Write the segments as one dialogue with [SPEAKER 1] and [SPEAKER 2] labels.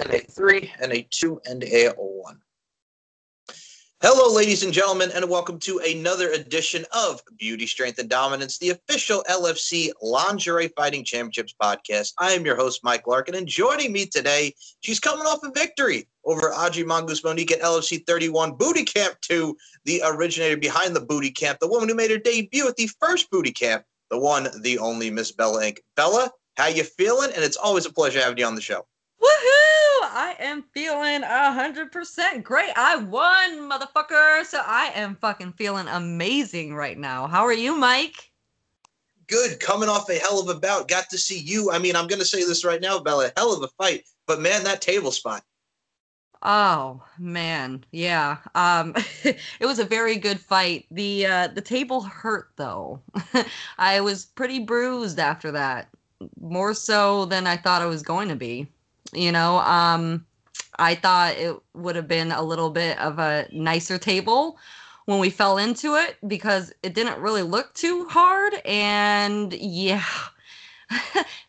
[SPEAKER 1] and a three and a two and a one. Hello, ladies and gentlemen, and welcome to another edition of Beauty, Strength, and Dominance, the official LFC Lingerie Fighting Championships podcast. I am your host, Mike Larkin, and joining me today, she's coming off a victory over Audrey Mongoose Monique at LFC 31 Booty Camp 2, the originator behind the Booty Camp, the woman who made her debut at the first Booty Camp, the one, the only Miss Bella Inc. Bella, how you feeling? And it's always a pleasure having you on the show.
[SPEAKER 2] Woohoo! I am feeling a hundred percent great. I won, motherfucker. So I am fucking feeling amazing right now. How are you, Mike?
[SPEAKER 1] Good. Coming off a hell of a bout. Got to see you. I mean, I'm gonna say this right now, Bella. Hell of a fight. But man, that table spot.
[SPEAKER 2] Oh man, yeah. Um, it was a very good fight. The uh, the table hurt though. I was pretty bruised after that, more so than I thought I was going to be. You know, um, I thought it would have been a little bit of a nicer table when we fell into it because it didn't really look too hard. And yeah,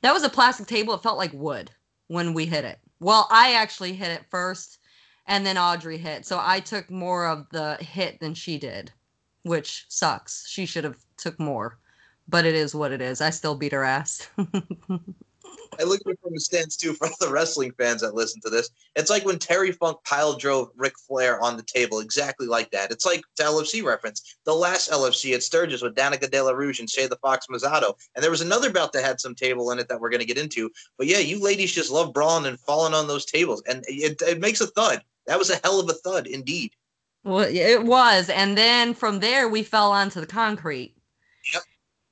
[SPEAKER 2] that was a plastic table. It felt like wood when we hit it. Well, I actually hit it first and then Audrey hit. So I took more of the hit than she did, which sucks. She should have took more. But it is what it is. I still beat her ass.
[SPEAKER 1] I look at it from a stance too for the wrestling fans that listen to this. It's like when Terry Funk pile drove Ric Flair on the table, exactly like that. It's like the LFC reference. The last LFC at Sturgis with Danica De La Rouge and Shay the Fox Mazzato. And there was another bout that had some table in it that we're going to get into. But yeah, you ladies just love brawling and falling on those tables. And it, it makes a thud. That was a hell of a thud indeed.
[SPEAKER 2] Well, it was. And then from there, we fell onto the concrete.
[SPEAKER 1] Yep.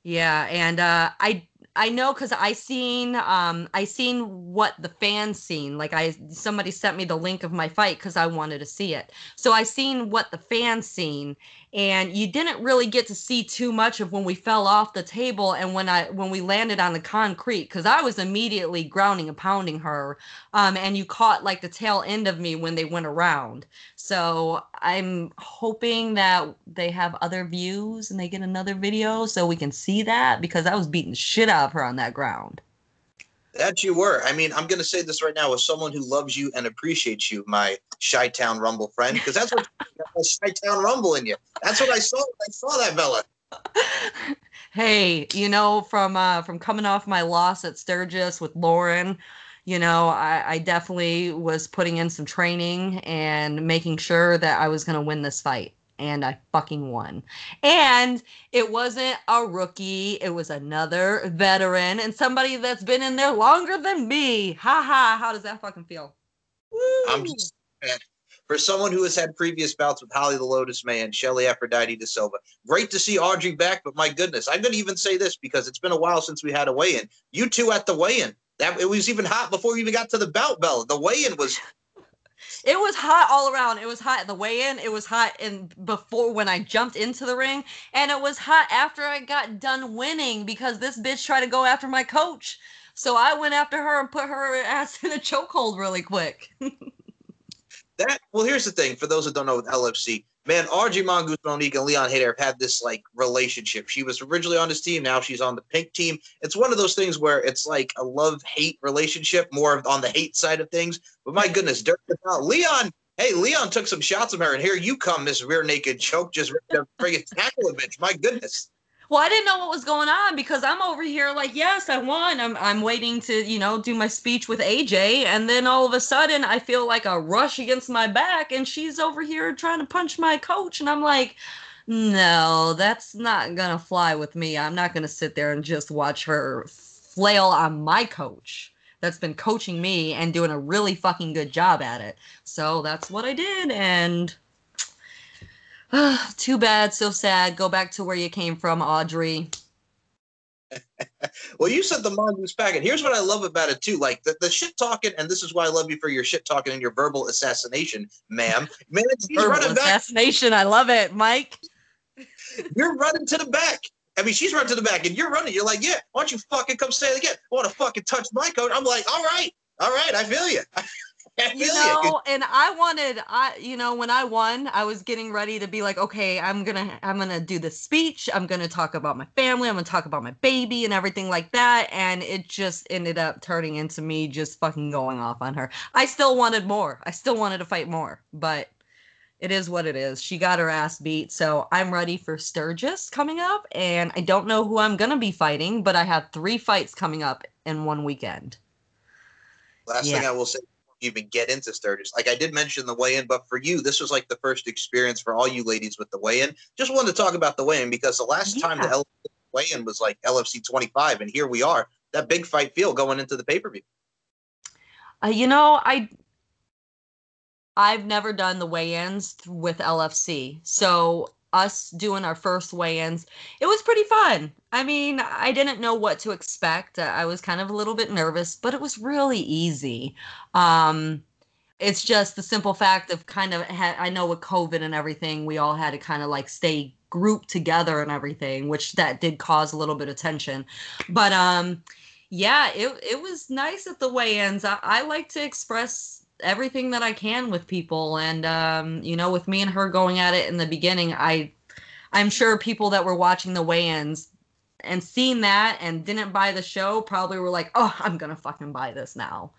[SPEAKER 2] Yeah. And uh, I I know because I seen um I seen what the fans seen. Like I somebody sent me the link of my fight because I wanted to see it. So I seen what the fans seen, and you didn't really get to see too much of when we fell off the table and when I when we landed on the concrete because I was immediately grounding and pounding her, um, and you caught like the tail end of me when they went around. So I'm hoping that they have other views and they get another video so we can see that because I was beating shit out of her on that ground.
[SPEAKER 1] That you were. I mean, I'm going to say this right now as someone who loves you and appreciates you, my Chi Town Rumble friend, because that's what Chi Town Rumble in you. That's what I saw. I saw that, Bella.
[SPEAKER 2] hey, you know, from uh, from coming off my loss at Sturgis with Lauren, you know, I, I definitely was putting in some training and making sure that I was going to win this fight and I fucking won. And it wasn't a rookie, it was another veteran and somebody that's been in there longer than me. Ha ha, how does that fucking feel?
[SPEAKER 1] Woo. I'm just for someone who has had previous bouts with Holly the Lotus Man, Shelly Aphrodite de Silva. Great to see Audrey back, but my goodness, I'm going to even say this because it's been a while since we had a weigh-in. You two at the weigh-in. That it was even hot before we even got to the bout bell. The weigh-in was
[SPEAKER 2] it was hot all around. It was hot at the weigh in. It was hot in before when I jumped into the ring, and it was hot after I got done winning because this bitch tried to go after my coach. So I went after her and put her ass in a chokehold really quick.
[SPEAKER 1] that well, here's the thing. For those that don't know with LFC, man, Audrey Mongoose Monique and Leon Hayter have had this like relationship. She was originally on his team, now she's on the pink team. It's one of those things where it's like a love hate relationship, more on the hate side of things. But my goodness, during Leon, hey, Leon took some shots of her, and here you come, this rear naked choke, just friggin' tackle a bitch. My goodness.
[SPEAKER 2] Well, I didn't know what was going on because I'm over here like, yes, I won. I'm I'm waiting to, you know, do my speech with AJ, and then all of a sudden I feel like a rush against my back, and she's over here trying to punch my coach, and I'm like, no, that's not gonna fly with me. I'm not gonna sit there and just watch her flail on my coach that's been coaching me and doing a really fucking good job at it. So that's what I did, and Too bad, so sad. Go back to where you came from, Audrey.
[SPEAKER 1] well, you said the mongoose packet. Here's what I love about it too. Like the, the shit talking, and this is why I love you for your shit talking and your verbal assassination, ma'am. Man,
[SPEAKER 2] verbal assassination. Back. I love it, Mike.
[SPEAKER 1] You're running to the back. I mean, she's running to the back, and you're running. You're like, yeah, why don't you fucking come say it again? Want to fucking touch my coat? I'm like, all right, all right, I feel you.
[SPEAKER 2] you know and i wanted i you know when i won i was getting ready to be like okay i'm gonna i'm gonna do the speech. I'm gonna talk about my family. I'm gonna talk about my baby and everything like that and it just ended up turning into me just fucking going off on her. I still wanted more. I still wanted to fight more but it is what it is. She got her ass beat so i'm ready for sturgis coming up and i don't know who i'm gonna be fighting but i have three fights coming up in one weekend.
[SPEAKER 1] Last yeah. thing i will say even get into Sturgis. Like I did mention the weigh-in, but for you, this was like the first experience for all you ladies with the weigh-in. Just wanted to talk about the weigh-in because the last yeah. time the weigh-in was like LFC 25, and here we are, that big fight feel going into the pay-per-view.
[SPEAKER 2] Uh, you know, I I've never done the weigh-ins with LFC, so us doing our first weigh-ins. It was pretty fun. I mean i didn't know what to expect. I was kind of a little bit nervous but it was really easy. Um it's just the simple fact of kind of ha- i know with covid and everything we all had to kind of like stay grouped together and everything which that did cause a little bit of tension. But um yeah it, it was nice at the weigh-ins. I, I like to express everything that I can with people. And um, you know, with me and her going at it in the beginning, I I'm sure people that were watching the weigh-ins and seeing that and didn't buy the show probably were like, "Oh, I'm gonna fucking buy this now."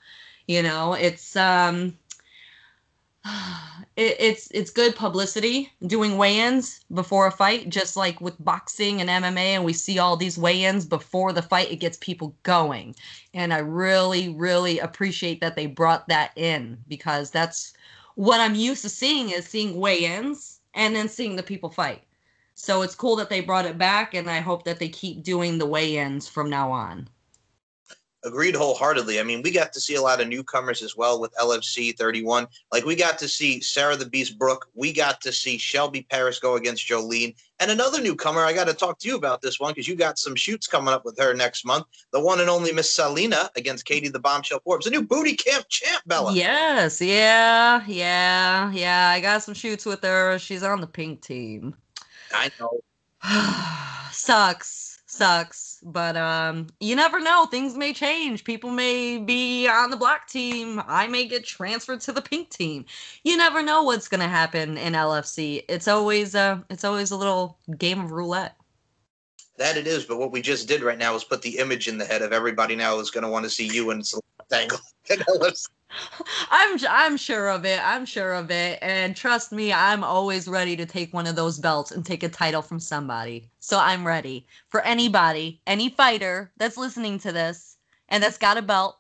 [SPEAKER 2] You know, it's um it, it's it's good publicity doing weigh-ins before a fight, just like with boxing and MMA, and we see all these weigh-ins before the fight. It gets people going, and I really, really appreciate that they brought that in because that's what I'm used to seeing is seeing weigh-ins and then seeing the people fight. So it's cool that they brought it back, and I hope that they keep doing the weigh-ins from now on.
[SPEAKER 1] Agreed wholeheartedly. I mean, we got to see a lot of newcomers as well with LFC 31. Like, we got to see Sarah the Beast Brooke. We got to see Shelby Paris go against Jolene. And another newcomer, I got to talk to you about this one because you got some shoots coming up with her next month. The one and only Miss Salina against Katie the Bombshell Forbes, a new booty camp champ, Bella.
[SPEAKER 2] Yes, yeah, yeah, yeah. I got some shoots with her. She's on the pink team.
[SPEAKER 1] I know.
[SPEAKER 2] Sucks sucks but um you never know things may change. People may be on the black team. I may get transferred to the pink team. You never know what's going to happen in lfc it's always uh it's always a little game of roulette.
[SPEAKER 1] That it is but what we just did right now is put the image in the head of everybody now who's going to want to see you in in LFC.
[SPEAKER 2] I'm I'm sure of it. I'm sure of it. And trust me, I'm always ready to take one of those belts and take a title from somebody. So I'm ready for anybody, any fighter that's listening to this and that's got a belt.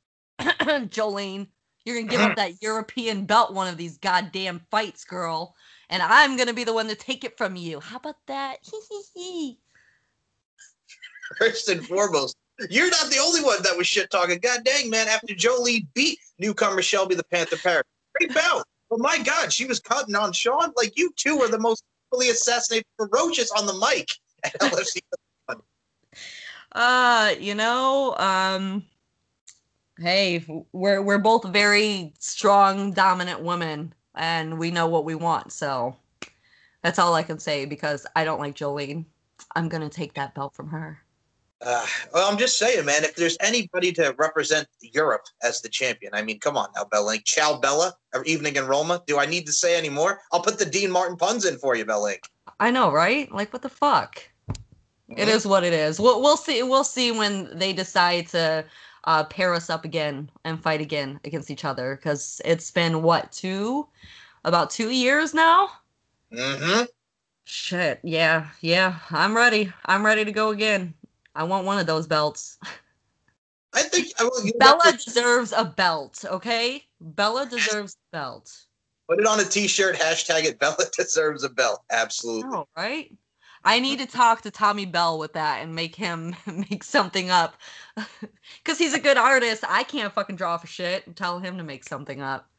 [SPEAKER 2] Jolene, you're gonna give up that European belt one of these goddamn fights, girl. And I'm gonna be the one to take it from you. How about that?
[SPEAKER 1] First and foremost, you're not the only one that was shit talking. God dang, man, after Jolie beat newcomer Shelby the Panther Paris. Great bout. But my God, she was cutting on Sean. Like you two are the most fully assassinated, ferocious on the mic at LFC.
[SPEAKER 2] uh, you know, um, hey, we're we're both very strong, dominant women, and we know what we want. So that's all I can say because I don't like Jolene. I'm gonna take that belt from her.
[SPEAKER 1] Uh, well, I'm just saying, man. If there's anybody to represent Europe as the champion, I mean, come on now, Bella. Like, Ciao Bella, or Evening in Roma. Do I need to say any more? I'll put the Dean Martin puns in for you, Bella.
[SPEAKER 2] I know, right? Like, what the fuck? Mm-hmm. It is what it is. We'll we'll see. We'll see when they decide to uh, pair us up again and fight again against each other. Because it's been what two, about two years now.
[SPEAKER 1] Mm-hmm.
[SPEAKER 2] Shit. Yeah. Yeah. I'm ready. I'm ready to go again. I want one of those belts.
[SPEAKER 1] I think I will,
[SPEAKER 2] Bella deserves a belt. Okay, Bella deserves a belt.
[SPEAKER 1] Put it on a T-shirt. Hashtag it. Bella deserves a belt. Absolutely.
[SPEAKER 2] Oh, right. I need to talk to Tommy Bell with that and make him make something up, because he's a good artist. I can't fucking draw for shit. And tell him to make something up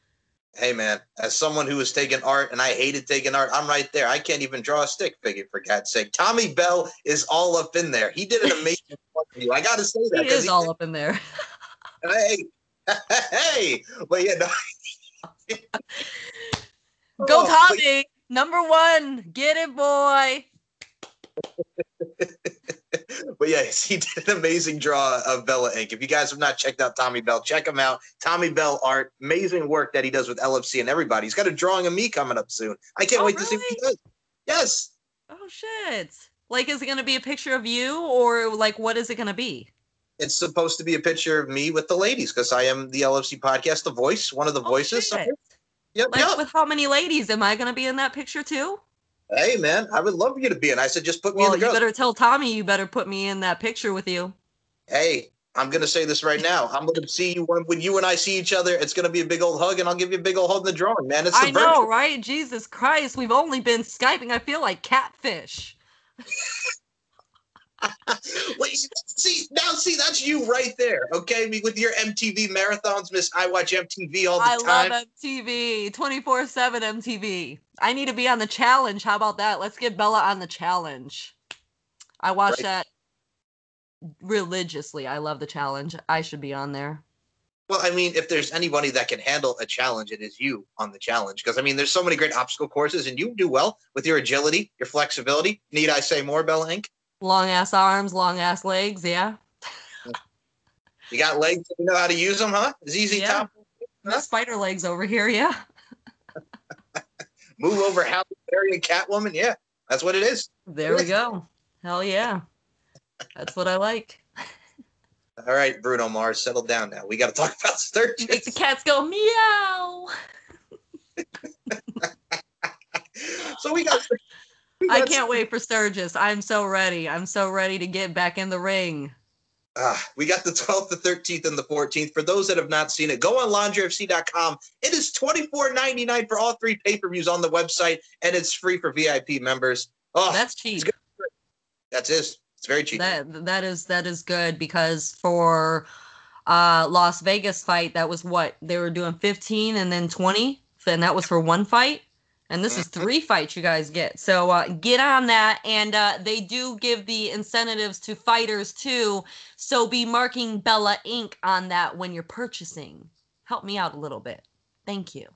[SPEAKER 1] hey man, as someone who was taking art and I hated taking art, I'm right there. I can't even draw a stick figure for God's sake. Tommy Bell is all up in there. He did an amazing you. I got to say that.
[SPEAKER 2] He is he all did. up in there.
[SPEAKER 1] hey, hey, but yeah, no.
[SPEAKER 2] Go oh, Tommy, but... number one, get it, boy.
[SPEAKER 1] but yes, he did an amazing draw of Bella Inc. If you guys have not checked out Tommy Bell, check him out. Tommy Bell art, amazing work that he does with LFC and everybody. He's got a drawing of me coming up soon. I can't
[SPEAKER 2] Oh,
[SPEAKER 1] wait to see what he does. Yes.
[SPEAKER 2] Oh shit! Like, is it gonna be a picture of you, or like, what is it gonna be?
[SPEAKER 1] It's supposed to be a picture of me with the ladies because I am the LFC podcast, the voice, one of the
[SPEAKER 2] Oh,
[SPEAKER 1] voices.
[SPEAKER 2] Shit.
[SPEAKER 1] yep,
[SPEAKER 2] Like,
[SPEAKER 1] yep.
[SPEAKER 2] with how many ladies am I gonna be in that picture too?
[SPEAKER 1] Hey man, I would love for you to be in. I said just put me
[SPEAKER 2] Well,
[SPEAKER 1] in the girls.
[SPEAKER 2] You better tell Tommy you better put me in that picture with you.
[SPEAKER 1] Hey, I'm gonna say this right now. I'm gonna see you when, when you and I see each other. It's gonna be a big old hug, and I'll give you a big old hug in the drawing, man. It's the
[SPEAKER 2] I know, right? Jesus Christ, we've only been skyping. I feel like catfish.
[SPEAKER 1] Wait, see now, see that's you right there. Okay, I mean, with your MTV marathons, Miss. I watch MTV all the
[SPEAKER 2] I
[SPEAKER 1] time.
[SPEAKER 2] love MTV, 24 7 MTV. I need to be on the challenge. How about that? Let's get Bella on the challenge. I watch
[SPEAKER 1] Right.
[SPEAKER 2] that religiously. I love the challenge. I should be on there.
[SPEAKER 1] Well, I mean, if there's anybody that can handle a challenge, it is you on the challenge. Because I mean, there's so many great obstacle courses, and you do well with your agility, your flexibility. Need I say more, Bella Inc?
[SPEAKER 2] Long ass arms, long ass legs. Yeah.
[SPEAKER 1] You got legs, you know how to use them, huh? ZZ
[SPEAKER 2] Yeah.
[SPEAKER 1] Top, Huh?
[SPEAKER 2] spider legs over here. Yeah.
[SPEAKER 1] move over, Halle Berry and Catwoman. Yeah, that's what it is.
[SPEAKER 2] There we go. Hell yeah. That's what I like.
[SPEAKER 1] All right, Bruno Mars, settle down now. We got to talk about
[SPEAKER 2] Make the cats go meow.
[SPEAKER 1] so we got.
[SPEAKER 2] I can't wait for Sturgis. I'm so ready. I'm so ready to get back in the ring.
[SPEAKER 1] Ah, we got the 12th, the 13th, and the 14th. For those that have not seen it, go on lingeriefc.com. It is $24.99 for all three pay per views on the website, and it's free for VIP members. Oh,
[SPEAKER 2] That's cheap.
[SPEAKER 1] that's it. It's very cheap.
[SPEAKER 2] That that is that is good because for uh Las Vegas fight that was what they were doing 15 and then 20 and that was for one fight and this is
[SPEAKER 1] Mhm.
[SPEAKER 2] three fights you guys get. So uh, get on that. And uh, they do give the incentives to fighters too. So be marking Bella Inc on that when you're purchasing. Help me out a little bit. Thank you.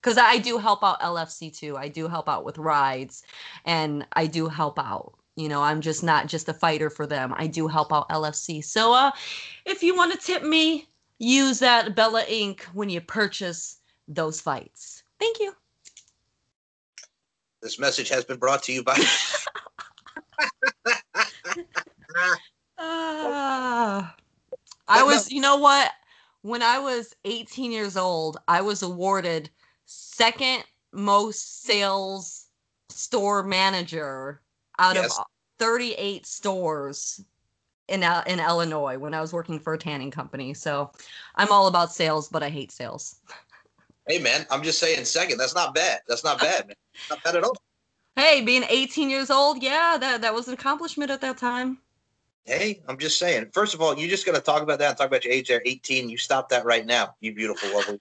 [SPEAKER 2] Because I do help out LFC too. I do help out with rides. And I do help out. You know i'm just not just a fighter for them. I do help out lfc so uh if you want to tip me use that bella inc when you purchase those fights. Thank you
[SPEAKER 1] This message has been brought to you by.
[SPEAKER 2] Ah. i was you know what when i was 18 years old i was awarded second most sales store manager out
[SPEAKER 1] Yes.
[SPEAKER 2] of 38 stores in uh, in Illinois when I was working for a tanning company. So I'm all about sales, but I hate sales.
[SPEAKER 1] hey, man, I'm just saying, second. That's not bad. That's not bad, man. Not bad at all.
[SPEAKER 2] Hey, being 18 years old, yeah, that that was an accomplishment at that time.
[SPEAKER 1] Hey, I'm just saying. First of all, you just got to talk about that and talk about your age there, 18. You stop that right now, you beautiful, lovely.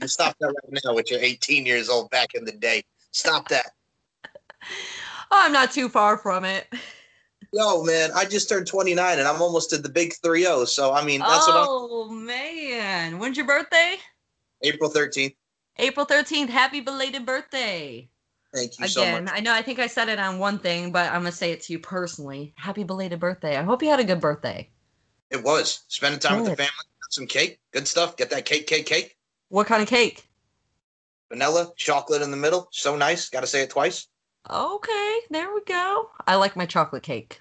[SPEAKER 1] You stop that right now with your 18 years old back in the day. Stop that.
[SPEAKER 2] Oh, I'm not too far from it.
[SPEAKER 1] Yo, man, I just turned 29 and I'm almost at the big 3 0. So, I mean, that's what I'm.
[SPEAKER 2] oh man, when's your birthday?
[SPEAKER 1] April 13th.
[SPEAKER 2] April 13th. Happy belated birthday.
[SPEAKER 1] Thank you so
[SPEAKER 2] Again,
[SPEAKER 1] much.
[SPEAKER 2] I know I think I said it on one thing, but I'm gonna say it to you personally. Happy belated birthday. I hope you had a good birthday.
[SPEAKER 1] It was spending time with the family, got some cake, good stuff. Get that cake, cake, cake.
[SPEAKER 2] What kind of cake?
[SPEAKER 1] Vanilla, chocolate in the middle. So nice. Got to say it twice.
[SPEAKER 2] Okay, there we go. I like my chocolate cake.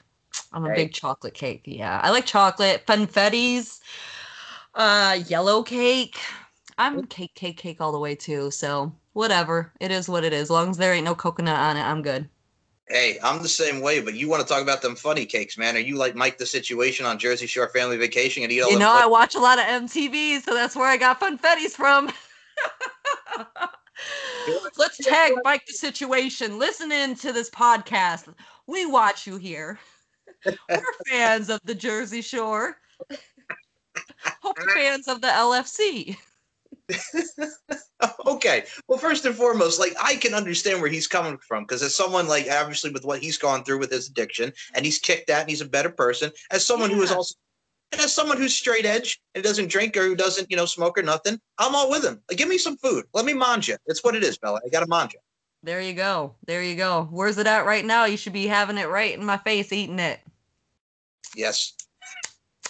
[SPEAKER 2] I'm a
[SPEAKER 1] Hey.
[SPEAKER 2] big chocolate cake. Yeah, I like chocolate, funfettis, uh, yellow cake. I'm cake, cake, cake all the way too. So whatever, it is what it is. As long as there ain't no coconut on it, I'm good.
[SPEAKER 1] Hey, I'm the same way, but you want to talk about them funny cakes, man? Are you like Mike the Situation on Jersey Shore Family Vacation and eat all
[SPEAKER 2] You know, I watch a lot of MTV, so that's where I got funfettis from. Let's tag Mike the Situation. Listen in to this podcast. We watch you here. We're fans of the Jersey Shore. Hope you're fans of the LFC.
[SPEAKER 1] okay. Well, first and foremost, like I can understand where he's coming from because as someone like obviously with what he's gone through with his addiction and he's kicked that and he's a better person. As someone who is also and as someone who's straight edge and doesn't drink or who doesn't, you know, smoke or nothing, I'm all with him. Like, give me some food. Let me manja. It's what it is, Bella. I got to manja.
[SPEAKER 2] There you go. There you go. Where's it at right now? You should be having it right in my face, eating it.
[SPEAKER 1] Yes.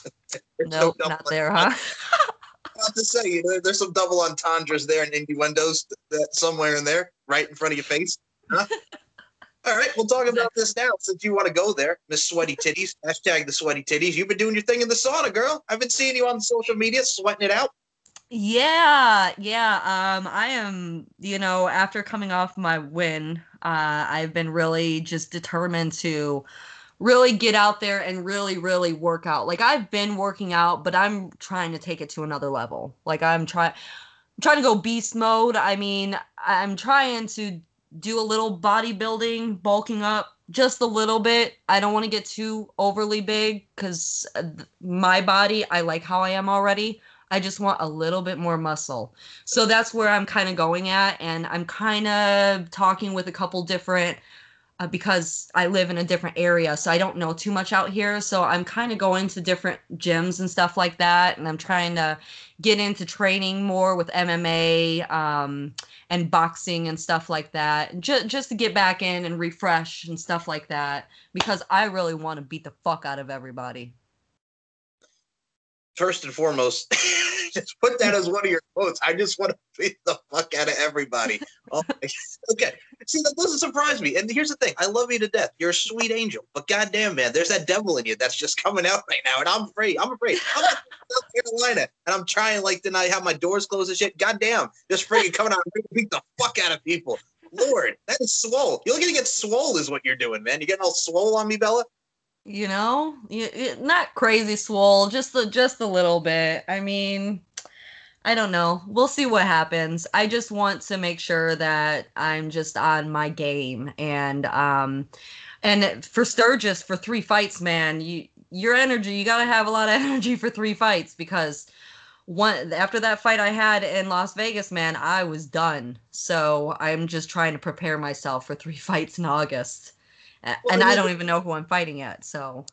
[SPEAKER 2] no nope, not there, huh?
[SPEAKER 1] have to say, you know, there's some double entendres there and innuendos that somewhere in there, right in front of your face. Huh? All right, we'll talk about this now since you want to go there, Miss Sweaty Titties. Hashtag the Sweaty Titties. You've been doing your thing in the sauna, girl. I've been seeing you on social media sweating it out.
[SPEAKER 2] Yeah, yeah. Um, I am, you know, after coming off my win, uh, I've been really just determined to really get out there and really, really work out. Like I've been working out, but I'm trying to take it to another level. Like I'm trying trying to go beast mode. I mean, I'm trying to do a little bodybuilding, bulking up just a little bit. I don't want to get too overly big because uh, my body, I like how I am already. I just want a little bit more muscle. So that's where I'm kind of going at. And I'm kind of talking with a couple different uh, because I live in a different area, so I don't know too much out here. So I'm kind of going to different gyms and stuff like that, and I'm trying to get into training more with MMA um, and boxing and stuff like that, just just to get back in and refresh and stuff like that, because I really want to beat the fuck out of everybody.
[SPEAKER 1] First and foremost. just put that as one of your quotes. I just want to beat the fuck out of everybody. Oh, okay. See, that doesn't surprise me. And here's the thing: I love you to death. You're a sweet angel, but goddamn, man, there's that devil in you that's just coming out right now, and I'm afraid. I'm afraid. I'm in South Carolina, and I'm trying like to not have my doors closed and shit. Goddamn, just freaking coming out and beat the fuck out of people. Lord, that is swole. You're gonna get swole, is what you're doing, man. You're getting all swole on me, Bella?
[SPEAKER 2] You know not crazy swole just a just a little bit. I mean i don't know. We'll see what happens. I just want to make sure that i'm just on my game. And um and for sturgis for three fights man you your energy you got to have a lot of energy for three fights because one after that fight i had in las vegas man i was done. So i'm just trying to prepare myself for three fights in august well, and I, mean, I don't even know who I'm fighting yet. So,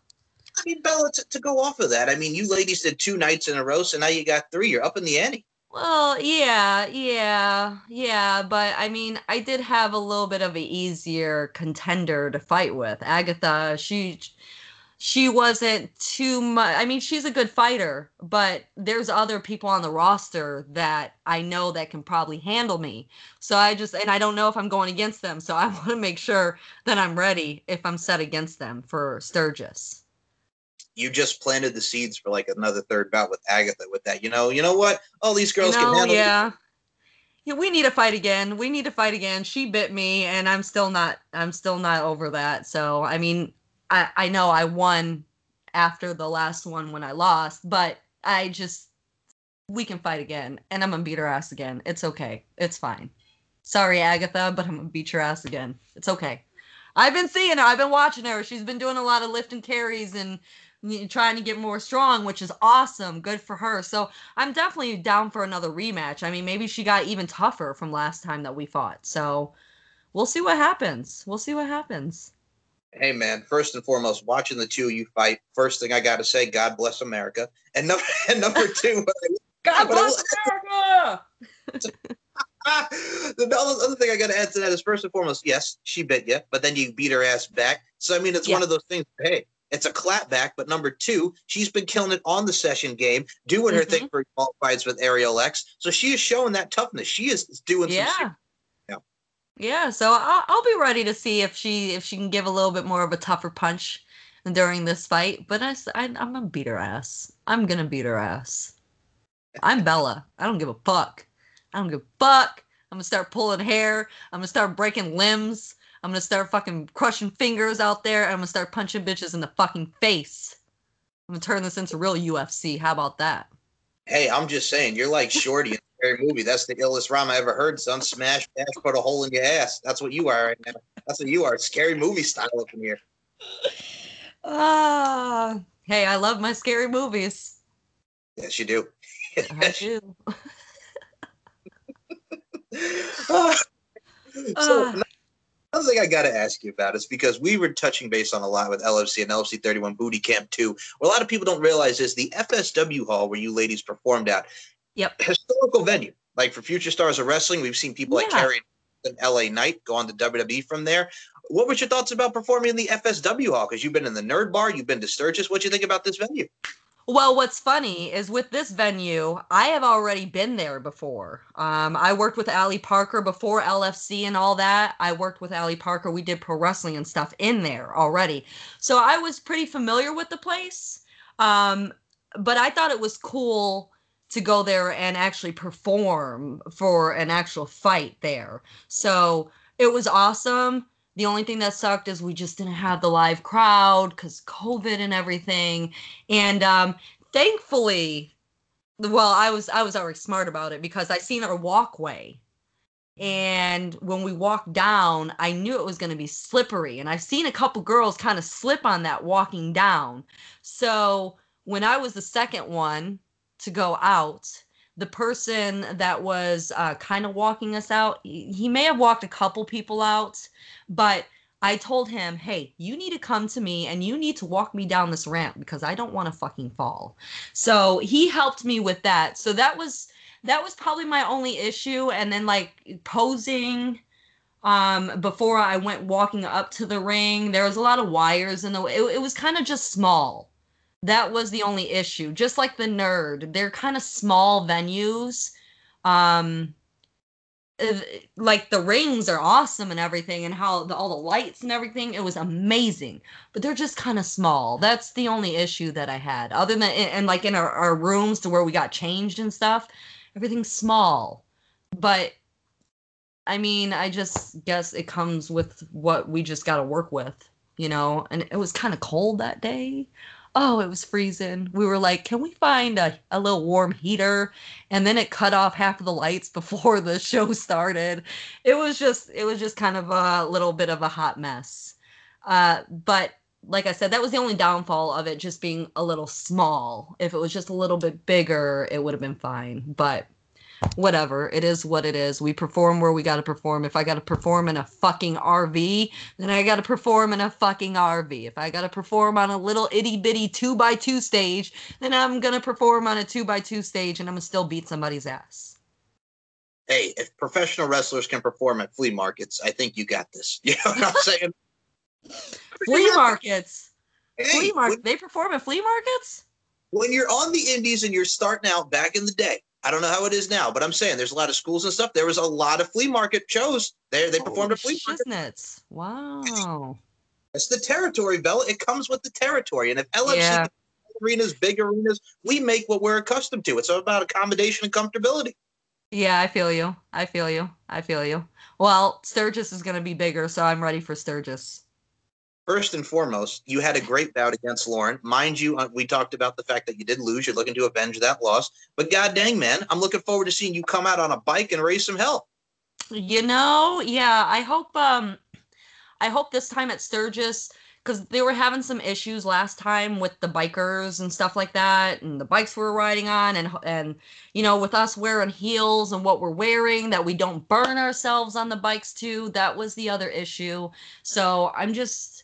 [SPEAKER 1] I mean, Bella, to, to, go off of that, I mean, you ladies did two nights in a row, so now you got three. You're up in the ante.
[SPEAKER 2] Well, yeah, yeah, yeah, but I mean, I did have a little bit of an easier contender to fight with. Agatha, she she wasn't too much. I mean, she's a good fighter, but there's other people on the roster that I know that can probably handle me. So I just, and I don't know if I'm going against them. So I want to make sure that I'm ready if I'm set against them for Sturgis.
[SPEAKER 1] You just planted the seeds for like another third bout with Agatha with that. You know, you know what? All these girls you know, can handle.
[SPEAKER 2] Yeah. Yeah, we need to fight again. We need to fight again. She bit me, and I'm still not. I'm still not over that. So, I mean, I, I know I won after the last one when I lost, but I just we can fight again and I'm gonna beat her ass again. It's okay. It's fine. Sorry, Agatha, but I'm gonna beat your ass again. It's okay. I've been seeing her, I've been watching her. She's been doing a lot of lift and carries and trying to get more strong, which is awesome. Good for her. So I'm definitely down for another rematch. I mean, maybe she got even tougher from last time that we fought. So we'll see what happens. We'll see what happens.
[SPEAKER 1] Hey man, first and foremost, watching the two of you fight. First thing I got to say, God bless America. And number and number two,
[SPEAKER 2] God bless America.
[SPEAKER 1] the other thing I got to add to that is first and foremost, yes, she bit you, but then you beat her ass back. So I mean, it's yeah. one of those things. Hey, it's a clapback. But number two, she's been killing it on the session game, doing her mm-hmm. thing for fights with Ariel X. So she is showing that toughness. She is doing
[SPEAKER 2] yeah. some yeah, so I'll, I'll be ready to see if she if she can give a little bit more of a tougher punch during this fight. But I, I I'm gonna beat her ass. I'm gonna beat her ass. I'm Bella. I don't give a fuck. I don't give a fuck. I'm gonna start pulling hair. I'm gonna start breaking limbs. I'm gonna start fucking crushing fingers out there. I'm gonna start punching bitches in the fucking face. I'm gonna turn this into real UFC. How about that?
[SPEAKER 1] Hey, I'm just saying, you're like Shorty scary movie. That's the illest rhyme I ever heard, son. Smash, dash, put a hole in your ass. That's what you are right now. That's what you are. Scary movie style up in here.
[SPEAKER 2] Ah, uh, hey, I love my scary movies.
[SPEAKER 1] Yes, you do.
[SPEAKER 2] I do.
[SPEAKER 1] uh, so, uh, another thing I got to ask you about is because we were touching base on a lot with LFC and LFC 31 Booty Camp 2. What a lot of people don't realize is the FSW hall where you ladies performed at
[SPEAKER 2] Yep.
[SPEAKER 1] Historical venue. Like for future stars of wrestling, we've seen people yeah. like Carrie and LA Knight go on to WWE from there. what was your thoughts about performing in the FSW hall? Because you've been in the Nerd Bar, you've been to Sturgis. What do you think about this venue?
[SPEAKER 2] Well, what's funny is with this venue, I have already been there before. Um, I worked with Ali Parker before LFC and all that. I worked with Ali Parker. We did pro wrestling and stuff in there already. So I was pretty familiar with the place. Um, but I thought it was cool to go there and actually perform for an actual fight there. So it was awesome. The only thing that sucked is we just didn't have the live crowd because COVID and everything. And um, thankfully, well, I was I was already smart about it because I seen our walkway. And when we walked down, I knew it was going to be slippery. And I've seen a couple girls kind of slip on that walking down. So when I was the second one to go out, the person that was uh, kind of walking us out, he may have walked a couple people out, but I told him, hey, you need to come to me and you need to walk me down this ramp because I don't want to fucking fall. So he helped me with that. So that was that was probably my only issue. And then like posing um before I went walking up to the ring, there was a lot of wires in the way. It, it was kind of just small that was the only issue. Just like the nerd, they're kind of small venues. Um, like the rings are awesome and everything, and how the, all the lights and everything, it was amazing. But they're just kind of small. That's the only issue that I had. Other than and like in our, our rooms to where we got changed and stuff, everything's small. But I mean, I just guess it comes with what we just got to work with, you know. And it was kind of cold that day oh, it was freezing. We were like, can we find a, a little warm heater? And then it cut off half of the lights before the show started. It was just, it was just kind of a little bit of a hot mess. Uh, but like I said, that was the only downfall of it just being a little small. If it was just a little bit bigger, it would have been fine. But whatever. It is what it is. We perform where we got to perform. If I got to perform in a fucking RV, then I got to perform in a fucking RV. If I got to perform on a little itty bitty two by two stage, then I'm going to perform on a two by two stage and I'm going to still beat somebody's ass.
[SPEAKER 1] Hey, if professional wrestlers can perform at flea markets, I think you got this. You know what I'm saying?
[SPEAKER 2] flea markets. Hey, flea market. They perform at flea markets?
[SPEAKER 1] When you're on the indies and you're starting out back in the day, I don't know how it is now, but I'm saying there's a lot of schools and stuff. There was a lot of flea market shows. There they performed at flea
[SPEAKER 2] market. Wow.
[SPEAKER 1] It's the territory, Bella. It comes with the territory. And if LFC yeah. arenas, big arenas, we make what we're accustomed to. It's about accommodation and comfortability.
[SPEAKER 2] Yeah, I feel you. I feel you. I feel you. Well, Sturgis is going to be bigger, so I'm ready for Sturgis
[SPEAKER 1] first and foremost, you had a great bout against Lauren. Mind you, uh, we talked about the fact that you did lose. You're looking to avenge that loss. But god dang, man, I'm looking forward to seeing you come out on a bike and raise some hell.
[SPEAKER 2] You know, yeah, I hope um I hope this time at Sturgis because they were having some issues last time with the bikers and stuff like that and the bikes we were riding on and and you know with us wearing heels and what we're wearing that we don't burn ourselves on the bikes too that was the other issue so i'm just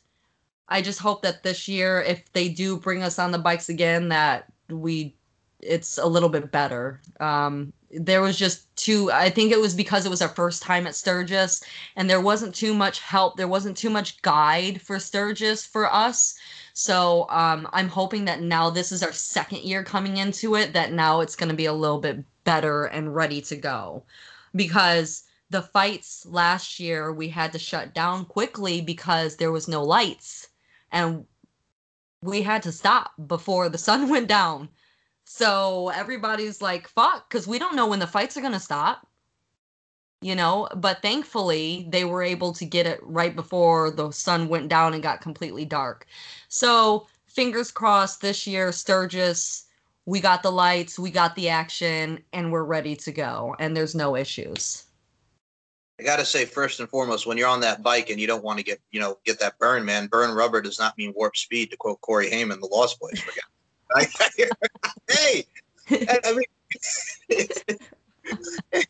[SPEAKER 2] I just hope that this year, if they do bring us on the bikes again, that we it's a little bit better. Um, there was just too. I think it was because it was our first time at Sturgis, and there wasn't too much help. There wasn't too much guide for Sturgis for us. So um, I'm hoping that now this is our second year coming into it. That now it's going to be a little bit better and ready to go, because the fights last year we had to shut down quickly because there was no lights and we had to stop before the sun went down. So everybody's like, fuck, because we don't know when the fights are going to stop. You know, but thankfully they were able to get it right before the sun went down and got completely dark. So fingers crossed this year, Sturgis, we got the lights, we got the action, and we're ready to go. And there's no issues.
[SPEAKER 1] I got to say, first and foremost, when you're on that bike and you don't want to get, you know, get that burn, man, burn rubber does not mean warp speed, to quote Corey Haim, the Lost Boys. hey, I mean,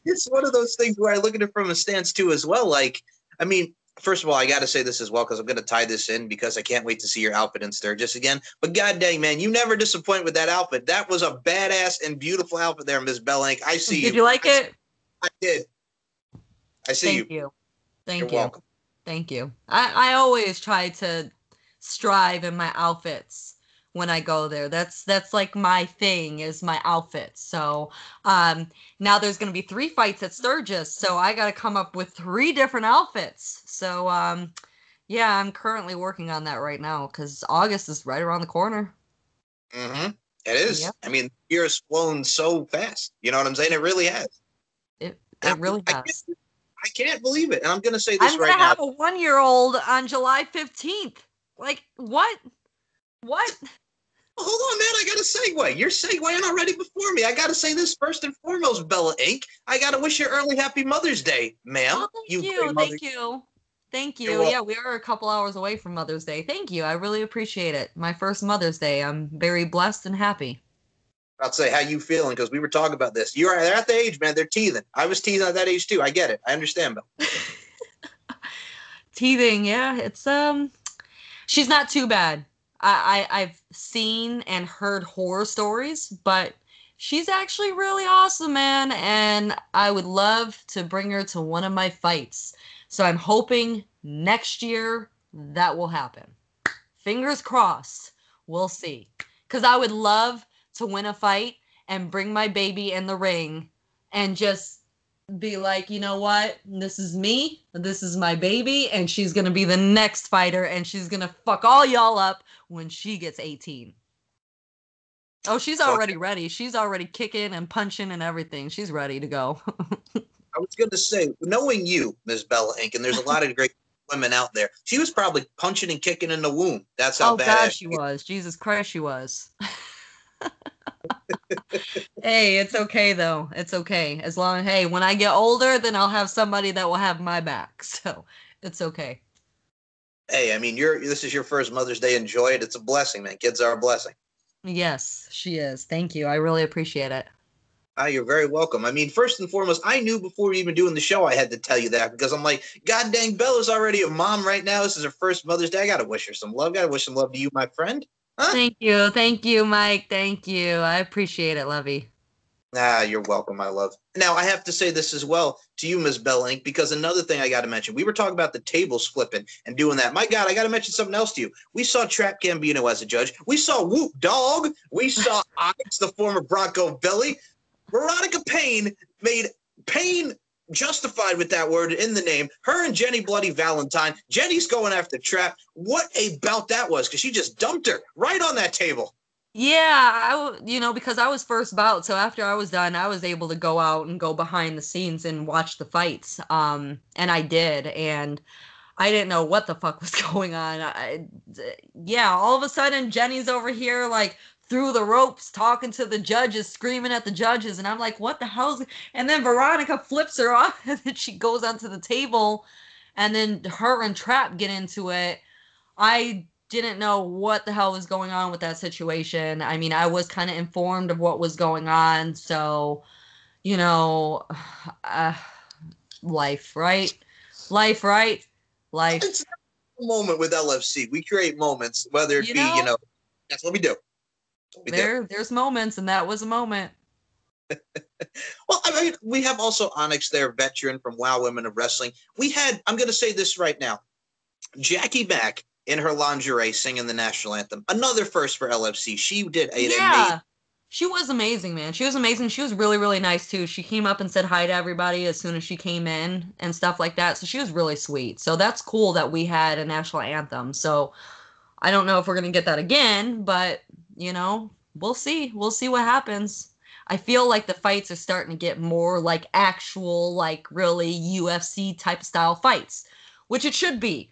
[SPEAKER 1] it's one of those things where I look at it from a stance too, as well. Like, I mean, first of all, I got to say this as well because I'm going to tie this in because I can't wait to see your outfit in Sturgis again. But god dang, man, you never disappoint with that outfit. That was a badass and beautiful outfit there, Miss Bellank. I see
[SPEAKER 2] did you. Did you like it?
[SPEAKER 1] I did. I see
[SPEAKER 2] Thank you. you. Thank
[SPEAKER 1] You're
[SPEAKER 2] you.
[SPEAKER 1] welcome.
[SPEAKER 2] Thank you. I, I always try to strive in my outfits when I go there. That's that's like my thing is my outfits. So um now there's gonna be three fights at Sturgis, so I gotta come up with three different outfits. So um yeah, I'm currently working on that right now because August is right around the corner.
[SPEAKER 1] Mm-hmm. It is. Yep. I mean, the year has flown so fast. You know what I'm saying? It really has.
[SPEAKER 2] It it really
[SPEAKER 1] I,
[SPEAKER 2] has.
[SPEAKER 1] I I can't believe it. And I'm going to say this
[SPEAKER 2] I'm
[SPEAKER 1] right
[SPEAKER 2] gonna
[SPEAKER 1] now.
[SPEAKER 2] have a one year old on July 15th. Like, what? What?
[SPEAKER 1] Hold on, man. I got a segue. You're segueing already before me. I got to say this first and foremost, Bella Inc. I got to wish you early happy Mother's Day, ma'am.
[SPEAKER 2] Oh, thank you. Thank you. Thank you. Yeah, we are a couple hours away from Mother's Day. Thank you. I really appreciate it. My first Mother's Day. I'm very blessed and happy.
[SPEAKER 1] I'd say how you feeling because we were talking about this. You're they're at the age, man. They're teething. I was teething at that age too. I get it. I understand, Bill.
[SPEAKER 2] teething, yeah. It's um, she's not too bad. I, I I've seen and heard horror stories, but she's actually really awesome, man. And I would love to bring her to one of my fights. So I'm hoping next year that will happen. Fingers crossed. We'll see. Because I would love to win a fight and bring my baby in the ring and just be like, you know what? This is me. This is my baby. And she's going to be the next fighter and she's going to fuck all y'all up when she gets 18. Oh, she's already ready. She's already kicking and punching and everything. She's ready to go.
[SPEAKER 1] I was going to say, knowing you, Ms. Bella Inc., and there's a lot of great women out there, she was probably punching and kicking in the womb. That's how
[SPEAKER 2] oh,
[SPEAKER 1] bad
[SPEAKER 2] God, she was. Jesus Christ, she was. hey, it's okay though. It's okay. As long as hey, when I get older, then I'll have somebody that will have my back. So it's okay.
[SPEAKER 1] Hey, I mean, you're this is your first Mother's Day. Enjoy it. It's a blessing, man. Kids are a blessing.
[SPEAKER 2] Yes, she is. Thank you. I really appreciate it.
[SPEAKER 1] Ah, you're very welcome. I mean, first and foremost, I knew before even doing the show I had to tell you that because I'm like, God dang, Bella's already a mom right now. This is her first Mother's Day. I gotta wish her some love. Gotta wish some love to you, my friend.
[SPEAKER 2] Huh? Thank you. Thank you, Mike. Thank you. I appreciate it, Lovey.
[SPEAKER 1] Ah, you're welcome, my love. Now I have to say this as well to you, Ms. Bellink, because another thing I got to mention. We were talking about the tables flipping and doing that. My God, I got to mention something else to you. We saw Trap Gambino as a judge. We saw Whoop Dog. We saw Onyx, the former Bronco Belly. Veronica Payne made Payne justified with that word in the name. Her and Jenny Bloody Valentine. Jenny's going after Trap. What a bout that was because she just dumped her right on that table.
[SPEAKER 2] Yeah, I you know because I was first bout, so after I was done, I was able to go out and go behind the scenes and watch the fights. Um, and I did, and I didn't know what the fuck was going on. I, yeah, all of a sudden Jenny's over here like through the ropes talking to the judges, screaming at the judges. And I'm like, what the hell's and then Veronica flips her off and then she goes onto the table and then her and Trap get into it. I didn't know what the hell was going on with that situation. I mean, I was kind of informed of what was going on. So, you know, uh, life, right? Life, right? Life.
[SPEAKER 1] It's a moment with LFC. We create moments, whether it
[SPEAKER 2] You
[SPEAKER 1] be,
[SPEAKER 2] know-
[SPEAKER 1] you know, that's what we do. That's we do.
[SPEAKER 2] There, there's moments, and that was a moment.
[SPEAKER 1] Well, I mean, we have also Onyx there, veteran from Wow Women of Wrestling. We had, I'm going to say this right now Jackie Mack in her lingerie singing the national anthem. Another first for LFC. She did a
[SPEAKER 2] yeah. She was amazing, man. She was amazing. She was really, really nice too. She came up and said hi to everybody as soon as she came in and stuff like that. So she was really sweet. So that's cool that we had a national anthem. So I don't know if we're gonna get that again, but you know, we'll see. We'll see what happens. I feel like the fights are starting to get more like actual, like really UFC type style fights, which it should be.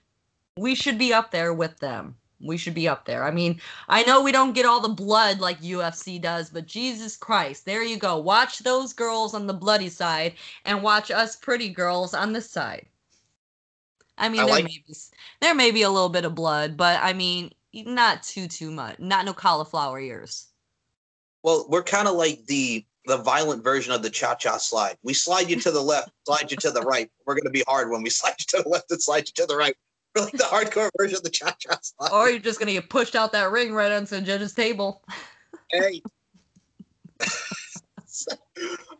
[SPEAKER 2] We should be up there with them. We should be up there. I mean, I know we don't get all the blood like UFC does, but Jesus Christ, there you go. Watch those girls on the bloody side and watch us pretty girls on this side. I mean,
[SPEAKER 1] I
[SPEAKER 2] there
[SPEAKER 1] like-
[SPEAKER 2] may be there may be a little bit of blood, but I mean, not too too much. Not no cauliflower ears.
[SPEAKER 1] Well, we're kind of like the the violent version of the cha cha slide. We slide you to the left, slide you to the right. We're going to be hard when we slide you to the left and slide you to the right. We're like the hardcore version of the cha cha slide.
[SPEAKER 2] Or you're just gonna get pushed out that ring right onto the judge's table.
[SPEAKER 1] Hey.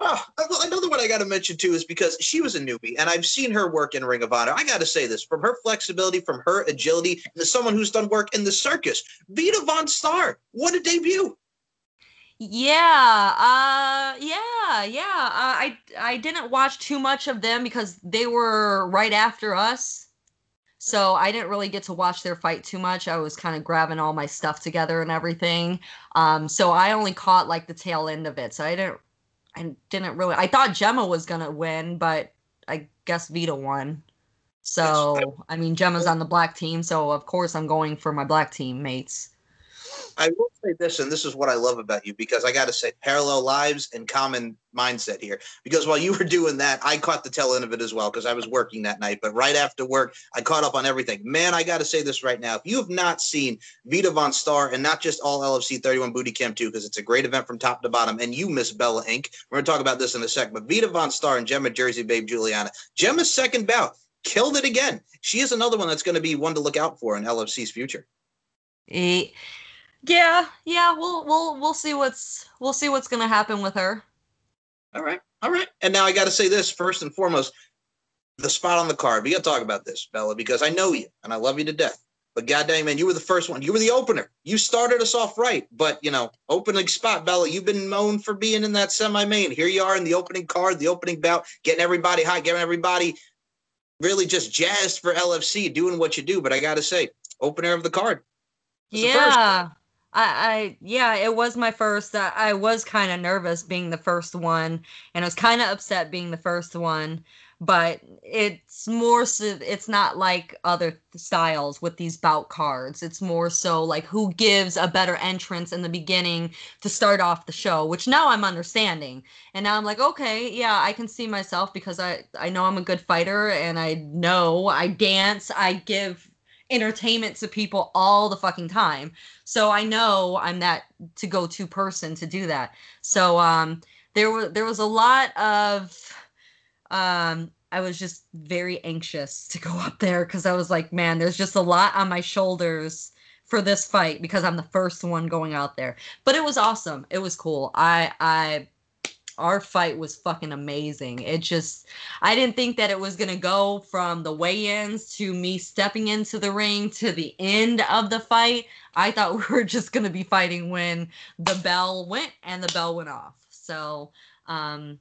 [SPEAKER 1] oh, another one I got to mention too is because she was a newbie, and I've seen her work in Ring of Honor. I got to say this: from her flexibility, from her agility, to someone who's done work in the circus, Vita VonStarr. What a debut!
[SPEAKER 2] Yeah, uh, yeah, yeah. Uh, I I didn't watch too much of them because they were right after us, so I didn't really get to watch their fight too much. I was kind of grabbing all my stuff together and everything. Um, so I only caught like the tail end of it. So I didn't, I didn't really. I thought Gemma was gonna win, but I guess Vita won. So I mean, Gemma's on the black team, so of course I'm going for my black team mates.
[SPEAKER 1] I will say this, and this is what I love about you because I got to say, parallel lives and common mindset here. Because while you were doing that, I caught the tail end of it as well because I was working that night. But right after work, I caught up on everything. Man, I got to say this right now. If you have not seen Vita VonStarr and not just all LFC 31 Booty Camp 2, because it's a great event from top to bottom, and you miss Bella Inc., we're going to talk about this in a sec. But Vita VonStarr and Gemma Jersey Babe Juliana. Gemma's second bout killed it again. She is another one that's going to be one to look out for in LFC's future.
[SPEAKER 2] Eh, Yeah, yeah, we'll we'll we'll see what's we'll see what's gonna happen with her.
[SPEAKER 1] All right, all right. And now I got to say this first and foremost: the spot on the card. We got to talk about this, Bella, because I know you and I love you to death. But goddamn, man, you were the first one. You were the opener. You started us off right. But you know, opening spot, Bella. You've been known for being in that semi-main. Here you are in the opening card, the opening bout, getting everybody hot, getting everybody really just jazzed for LFC, doing what you do. But I got to say, opener of the card.
[SPEAKER 2] Yeah. I, I yeah, it was my first. I, I was kind of nervous being the first one, and I was kind of upset being the first one. But it's more so. It's not like other styles with these bout cards. It's more so like who gives a better entrance in the beginning to start off the show, which now I'm understanding. And now I'm like, okay, yeah, I can see myself because I I know I'm a good fighter, and I know I dance. I give entertainment to people all the fucking time. So I know I'm that to go to person to do that. So um there was there was a lot of um I was just very anxious to go up there because I was like, man, there's just a lot on my shoulders for this fight because I'm the first one going out there. But it was awesome. It was cool. I I our fight was fucking amazing. It just, I didn't think that it was going to go from the weigh ins to me stepping into the ring to the end of the fight. I thought we were just going to be fighting when the bell went and the bell went off. So, um,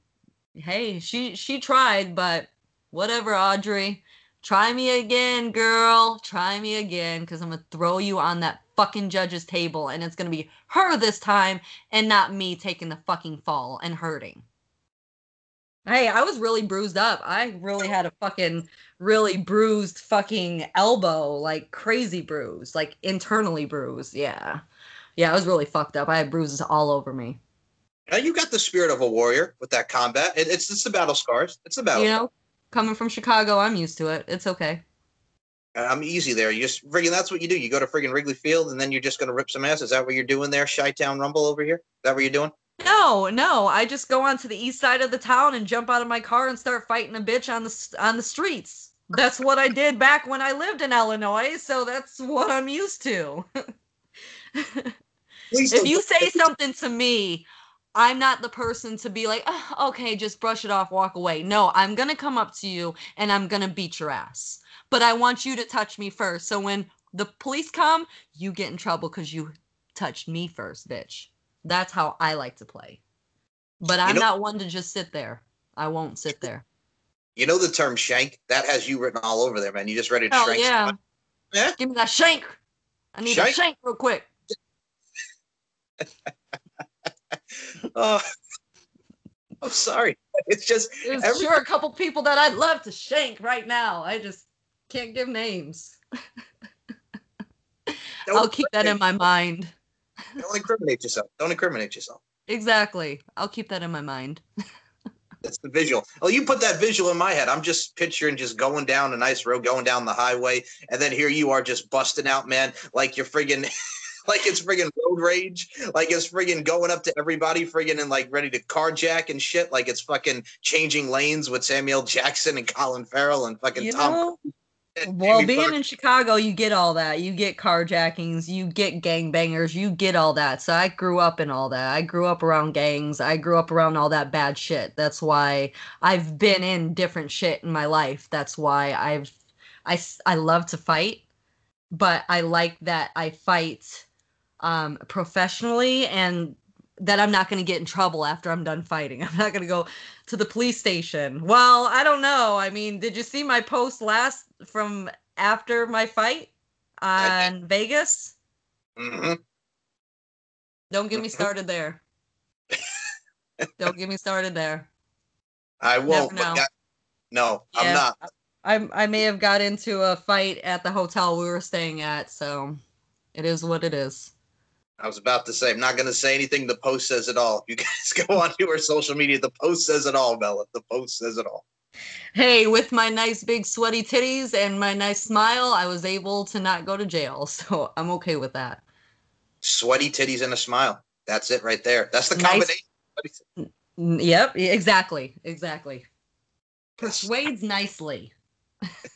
[SPEAKER 2] hey, she, she tried, but whatever, Audrey. Try me again, girl. Try me again because I'm going to throw you on that fucking judge's table and it's going to be her this time and not me taking the fucking fall and hurting. Hey, I was really bruised up. I really had a fucking really bruised fucking elbow, like crazy bruise, like internally bruised. Yeah. Yeah, I was really fucked up. I had bruises all over me.
[SPEAKER 1] Now you got the spirit of a warrior with that combat. It, it's it's the battle scars. It's the battle.
[SPEAKER 2] You know, coming from Chicago, I'm used to it. It's okay.
[SPEAKER 1] I'm easy there. You just friggin' that's what you do. You go to friggin' Wrigley Field and then you're just gonna rip some ass. Is that what you're doing there, Chi Town Rumble over here? Is that what you're doing?
[SPEAKER 2] No, no. I just go onto the east side of the town and jump out of my car and start fighting a bitch on the on the streets. That's what I did back when I lived in Illinois, so that's what I'm used to. if you say something to me, I'm not the person to be like, oh, okay, just brush it off, walk away. No, I'm gonna come up to you and I'm gonna beat your ass but I want you to touch me first. So when the police come, you get in trouble because you touched me first, bitch. That's how I like to play. But I'm you know, not one to just sit there. I won't sit there.
[SPEAKER 1] You know the term shank? That has you written all over there, man. You just ready to
[SPEAKER 2] Hell
[SPEAKER 1] shank
[SPEAKER 2] yeah. yeah. Give me that shank. I need shank? a shank real quick.
[SPEAKER 1] oh, I'm sorry. It's just
[SPEAKER 2] there's every- sure a couple people that I'd love to shank right now. I just can't give names. I'll keep that in my mind.
[SPEAKER 1] Don't incriminate yourself. Don't incriminate yourself.
[SPEAKER 2] Exactly. I'll keep that in my mind.
[SPEAKER 1] That's the visual. Oh, you put that visual in my head. I'm just picturing just going down a nice road, going down the highway, and then here you are just busting out, man, like you're friggin' like it's friggin' road rage, like it's friggin' going up to everybody, friggin' and like ready to carjack and shit, like it's fucking changing lanes with Samuel Jackson and Colin Farrell and fucking you Tom.
[SPEAKER 2] Know, well, being in Chicago, you get all that. You get carjackings, you get gangbangers, you get all that. So I grew up in all that. I grew up around gangs. I grew up around all that bad shit. That's why I've been in different shit in my life. That's why I've I I love to fight, but I like that I fight um professionally and that I'm not going to get in trouble after I'm done fighting. I'm not going to go to the police station. Well, I don't know. I mean, did you see my post last from after my fight on Vegas? Mm-hmm. Don't get me mm-hmm. started there. don't get me started there.
[SPEAKER 1] I won't. no, yeah, I'm not.
[SPEAKER 2] I I may have got into a fight at the hotel we were staying at, so it is what it is.
[SPEAKER 1] I was about to say, I'm not going to say anything. The post says it all. You guys go on to our social media. The post says it all, Bella. The post says it all.
[SPEAKER 2] Hey, with my nice big sweaty titties and my nice smile, I was able to not go to jail. So I'm okay with that.
[SPEAKER 1] Sweaty titties and a smile. That's it right there. That's the combination.
[SPEAKER 2] Nice. Yep, exactly. Exactly. Persuades nicely.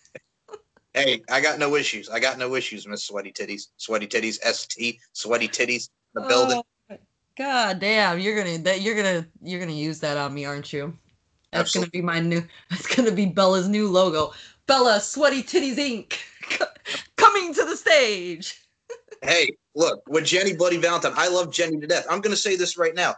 [SPEAKER 1] Hey, I got no issues. I got no issues, Miss Sweaty Titties. Sweaty Titties, ST, Sweaty Titties, the oh, building.
[SPEAKER 2] God damn, you're gonna that you're gonna you're gonna use that on me, aren't you? That's Absolutely. gonna be my new. That's gonna be Bella's new logo. Bella Sweaty Titties Inc. coming to the stage.
[SPEAKER 1] hey, look, with Jenny Bloody Valentine, I love Jenny to death. I'm gonna say this right now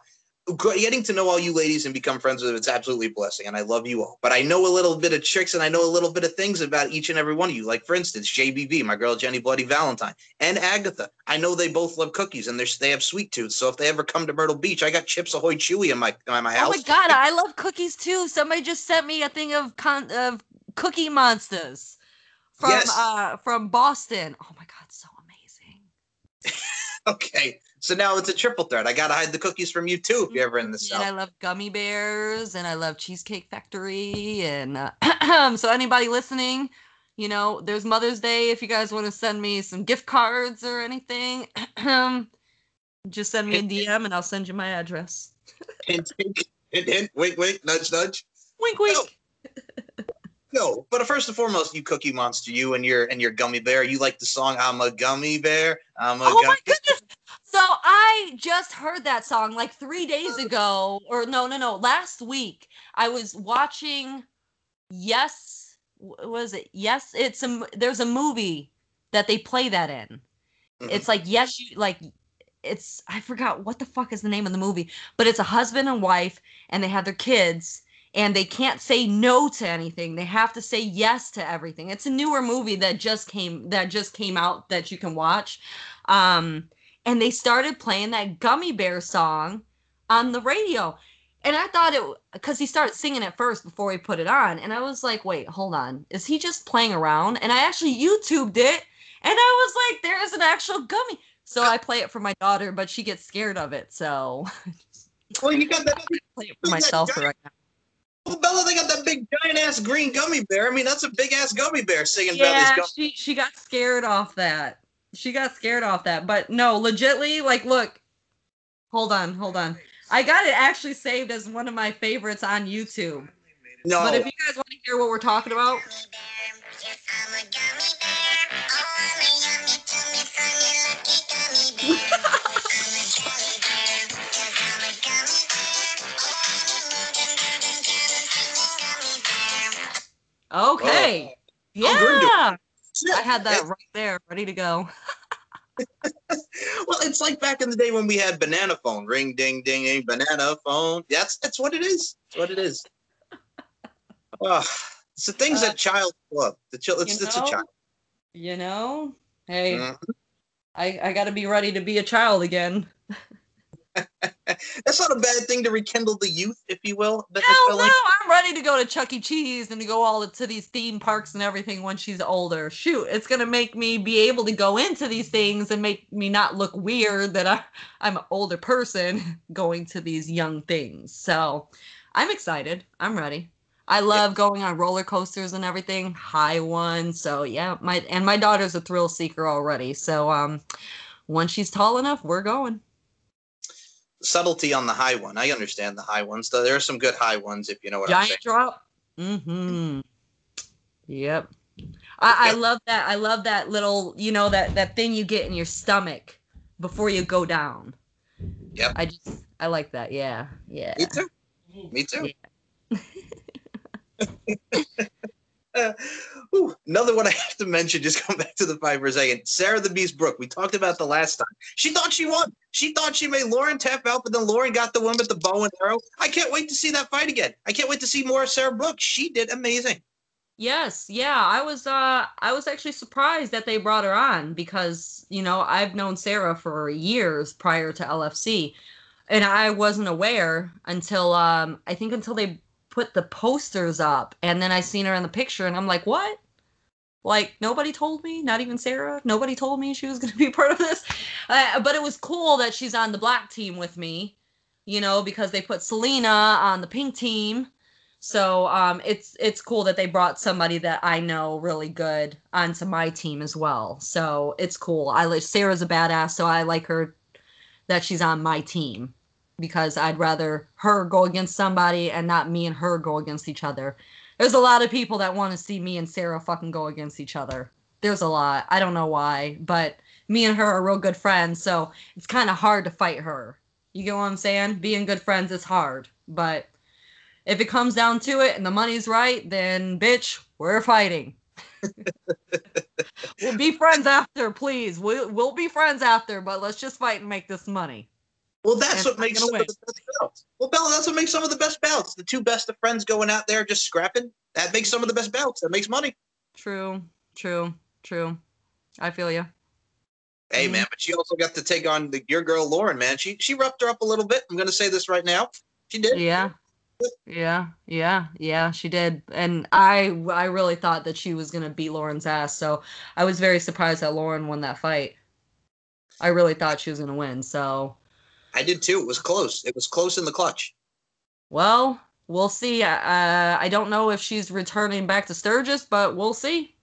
[SPEAKER 1] getting to know all you ladies and become friends with them, it's absolutely a blessing. And I love you all. But I know a little bit of tricks and I know a little bit of things about each and every one of you. Like, for instance, JBV, my girl Jenny Bloody Valentine, and Agatha. I know they both love cookies and they have sweet tooth. So if they ever come to Myrtle Beach, I got Chips Ahoy Chewy in my, in my house.
[SPEAKER 2] Oh my God, I love cookies too. Somebody just sent me a thing of, con- of Cookie Monsters from, yes. uh, from Boston. Oh my God, so amazing.
[SPEAKER 1] okay. So now it's a triple threat. I gotta hide the cookies from you too if you're ever in the south.
[SPEAKER 2] And I love gummy bears, and I love Cheesecake Factory, and uh, so anybody listening, you know, there's Mother's Day. If you guys want to send me some gift cards or anything, just send me a DM, and I'll send you my address.
[SPEAKER 1] hint, hint, hint, hint, wink, wink, nudge, nudge.
[SPEAKER 2] Wink, wink.
[SPEAKER 1] No. no, but first and foremost, you Cookie Monster, you and your and your gummy bear. You like the song "I'm a Gummy Bear." I'm a
[SPEAKER 2] oh
[SPEAKER 1] gummy
[SPEAKER 2] my goodness! So I just heard that song like three days ago, or no, no, no, last week. I was watching. Yes, was it? Yes, it's a. There's a movie that they play that in. Mm-hmm. It's like yes, you like. It's I forgot what the fuck is the name of the movie, but it's a husband and wife, and they have their kids, and they can't say no to anything. They have to say yes to everything. It's a newer movie that just came that just came out that you can watch. Um, and they started playing that gummy bear song on the radio. And i thought it because he started singing it first before he put it on. And i was like wait hold on. Is he just playing around? And i actually youtubed it and i was like there is an actual gummy. So i play it for my daughter but she gets scared of it so.
[SPEAKER 1] Well you got that
[SPEAKER 2] play it for myself right now.
[SPEAKER 1] Well, Bella, they got that big giant ass green gummy bear. I mean, that's a big ass gummy bear singing
[SPEAKER 2] yeah, she she got scared off that she got scared off that. But no, legitly, like, look, hold on, hold on. I got it actually saved as one of my favorites on YouTube. No. But if you guys want to hear what we're talking about. okay. Oh, yeah. I had that right there, ready to go.
[SPEAKER 1] well, it's like back in the day when we had banana phone, ring, ding, ding, ding, banana phone. That's that's what it is. That's what it is. Oh, it's the things uh, that child love. The child, it's, it's a child.
[SPEAKER 2] You know, hey, mm-hmm. I I got to be ready to be a child again.
[SPEAKER 1] That's not a bad thing to rekindle the youth, if you will.
[SPEAKER 2] Hell no. I'm ready to go to Chuck E. Cheese and to go all to these theme parks and everything when she's older. Shoot, it's gonna make me be able to go into these things and make me not look weird that I, I'm an older person going to these young things. So I'm excited. I'm ready. I love going on roller coasters and everything, high ones. So yeah, my and my daughter's a thrill seeker already. So um, once she's tall enough, we're going
[SPEAKER 1] subtlety on the high one. I understand the high ones. Though there are some good high ones if you know what
[SPEAKER 2] Giant
[SPEAKER 1] I'm saying.
[SPEAKER 2] drop. Mm-hmm. Yep. I, I love that. I love that little, you know, that that thing you get in your stomach before you go down.
[SPEAKER 1] Yep.
[SPEAKER 2] I just I like that. Yeah. Yeah.
[SPEAKER 1] Me too. Me too. Uh, ooh, another one I have to mention, just come back to the fight for a second. Sarah the Beast Brooke, we talked about the last time. She thought she won. She thought she made Lauren tap out, but then Lauren got the win with the bow and arrow. I can't wait to see that fight again. I can't wait to see more of Sarah Brooke. She did amazing.
[SPEAKER 2] Yes, yeah, I was uh I was actually surprised that they brought her on because, you know, I've known Sarah for years prior to LFC and I wasn't aware until um I think until they put the posters up and then I seen her in the picture and I'm like, "What?" Like nobody told me, not even Sarah. Nobody told me she was going to be part of this. Uh, but it was cool that she's on the black team with me, you know, because they put Selena on the pink team so um, it's it's cool that they brought somebody that I know really good onto my team as well. So it's cool. I like Sarah's a badass, so I like her that she's on my team because I'd rather her go against somebody and not me and her go against each other. There's a lot of people that want to see me and Sarah fucking go against each other. There's a lot. I don't know why, but me and her are real good friends, so it's kind of hard to fight her. You get what I'm saying? Being good friends is hard, but if it comes down to it and the money's right, then bitch, we're fighting. we'll be friends after, please. We'll we'll be friends after, but let's just fight and make this money.
[SPEAKER 1] Well, that's and what makes some win. of the best bouts. Well, Bella, that's what makes some of the best bouts. The two best of friends going out there just scrapping. That makes some of the best bouts. That makes money.
[SPEAKER 2] True, true, true. I feel you.
[SPEAKER 1] Hey mm-hmm. man, but she also got to take on the, your girl Lauren. Man, she she roughed her up a little bit. I'm gonna say this right now. She did.
[SPEAKER 2] Yeah, yeah, yeah, yeah, she did. And I I really thought that she was gonna beat Lauren's ass. So I was very surprised that Lauren won that fight. I really thought she was gonna win. So
[SPEAKER 1] I did too. It was close. It was close in the clutch.
[SPEAKER 2] Well, we'll see. Uh, I don't know if she's returning back to Sturgis, but we'll see.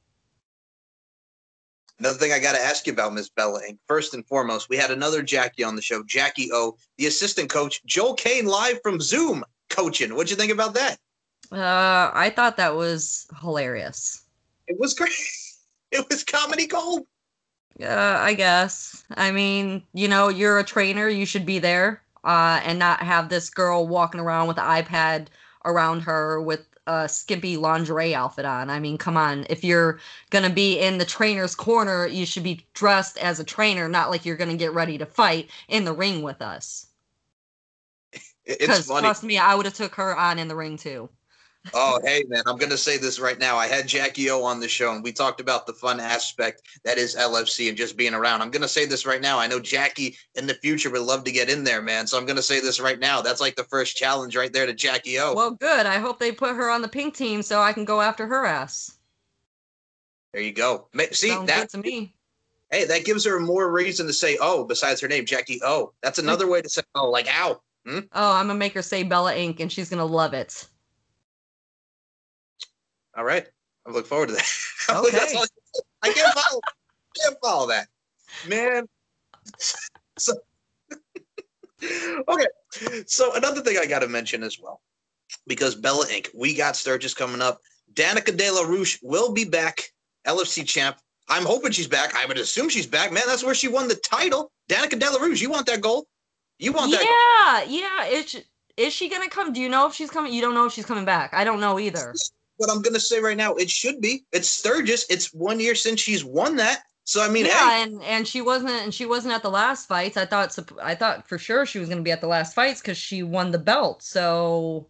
[SPEAKER 1] Another thing I got to ask you about, Miss Bella Ink. First and foremost, we had another Jackie on the show, Jackie O, the assistant coach, Joel Kane, live from Zoom coaching. What'd you think about that?
[SPEAKER 2] Uh, I thought that was hilarious.
[SPEAKER 1] It was great. It was comedy gold.
[SPEAKER 2] Uh, I guess. I mean, you know, you're a trainer. You should be there, uh, and not have this girl walking around with an iPad around her with a skimpy lingerie outfit on. I mean, come on. If you're gonna be in the trainer's corner, you should be dressed as a trainer, not like you're gonna get ready to fight in the ring with us. It's funny. Trust me, I would have took her on in the ring too.
[SPEAKER 1] Oh, hey man, I'm gonna say this right now. I had Jackie O on the show, and we talked about the fun aspect that is LFC and just being around. I'm gonna say this right now. I know Jackie in the future would love to get in there, man. So I'm gonna say this right now. That's like the first challenge right there to Jackie O.
[SPEAKER 2] Well, good. I hope they put her on the pink team so I can go after her ass.
[SPEAKER 1] There you go. See
[SPEAKER 2] Sounds that to me.
[SPEAKER 1] Hey, that gives her more reason to say, "Oh," besides her name, Jackie O. That's another way to say, "Oh," like "Ow."
[SPEAKER 2] Hmm? Oh, I'm gonna make her say Bella Ink, and she's gonna love it.
[SPEAKER 1] All right, I look forward to that.
[SPEAKER 2] Okay.
[SPEAKER 1] I can't follow. I can't follow that, man. So, okay. So another thing I got to mention as well, because Bella Inc. we got Sturgis coming up. Danika Della Rouge will be back, LFC champ. I'm hoping she's back. I would assume she's back, man. That's where she won the title. Danika Della Rouge, you want that gold? You want
[SPEAKER 2] that? Yeah, yeah. Is is she gonna come? Do you know if she's coming? You don't know if she's coming back. I don't know either.
[SPEAKER 1] What I'm gonna say right now, it should be. It's Sturgis. It's one year since she's won that. So I mean,
[SPEAKER 2] yeah, hey. and and she wasn't and she wasn't at the last fights. I thought I thought for sure she was gonna be at the last fights because she won the belt. So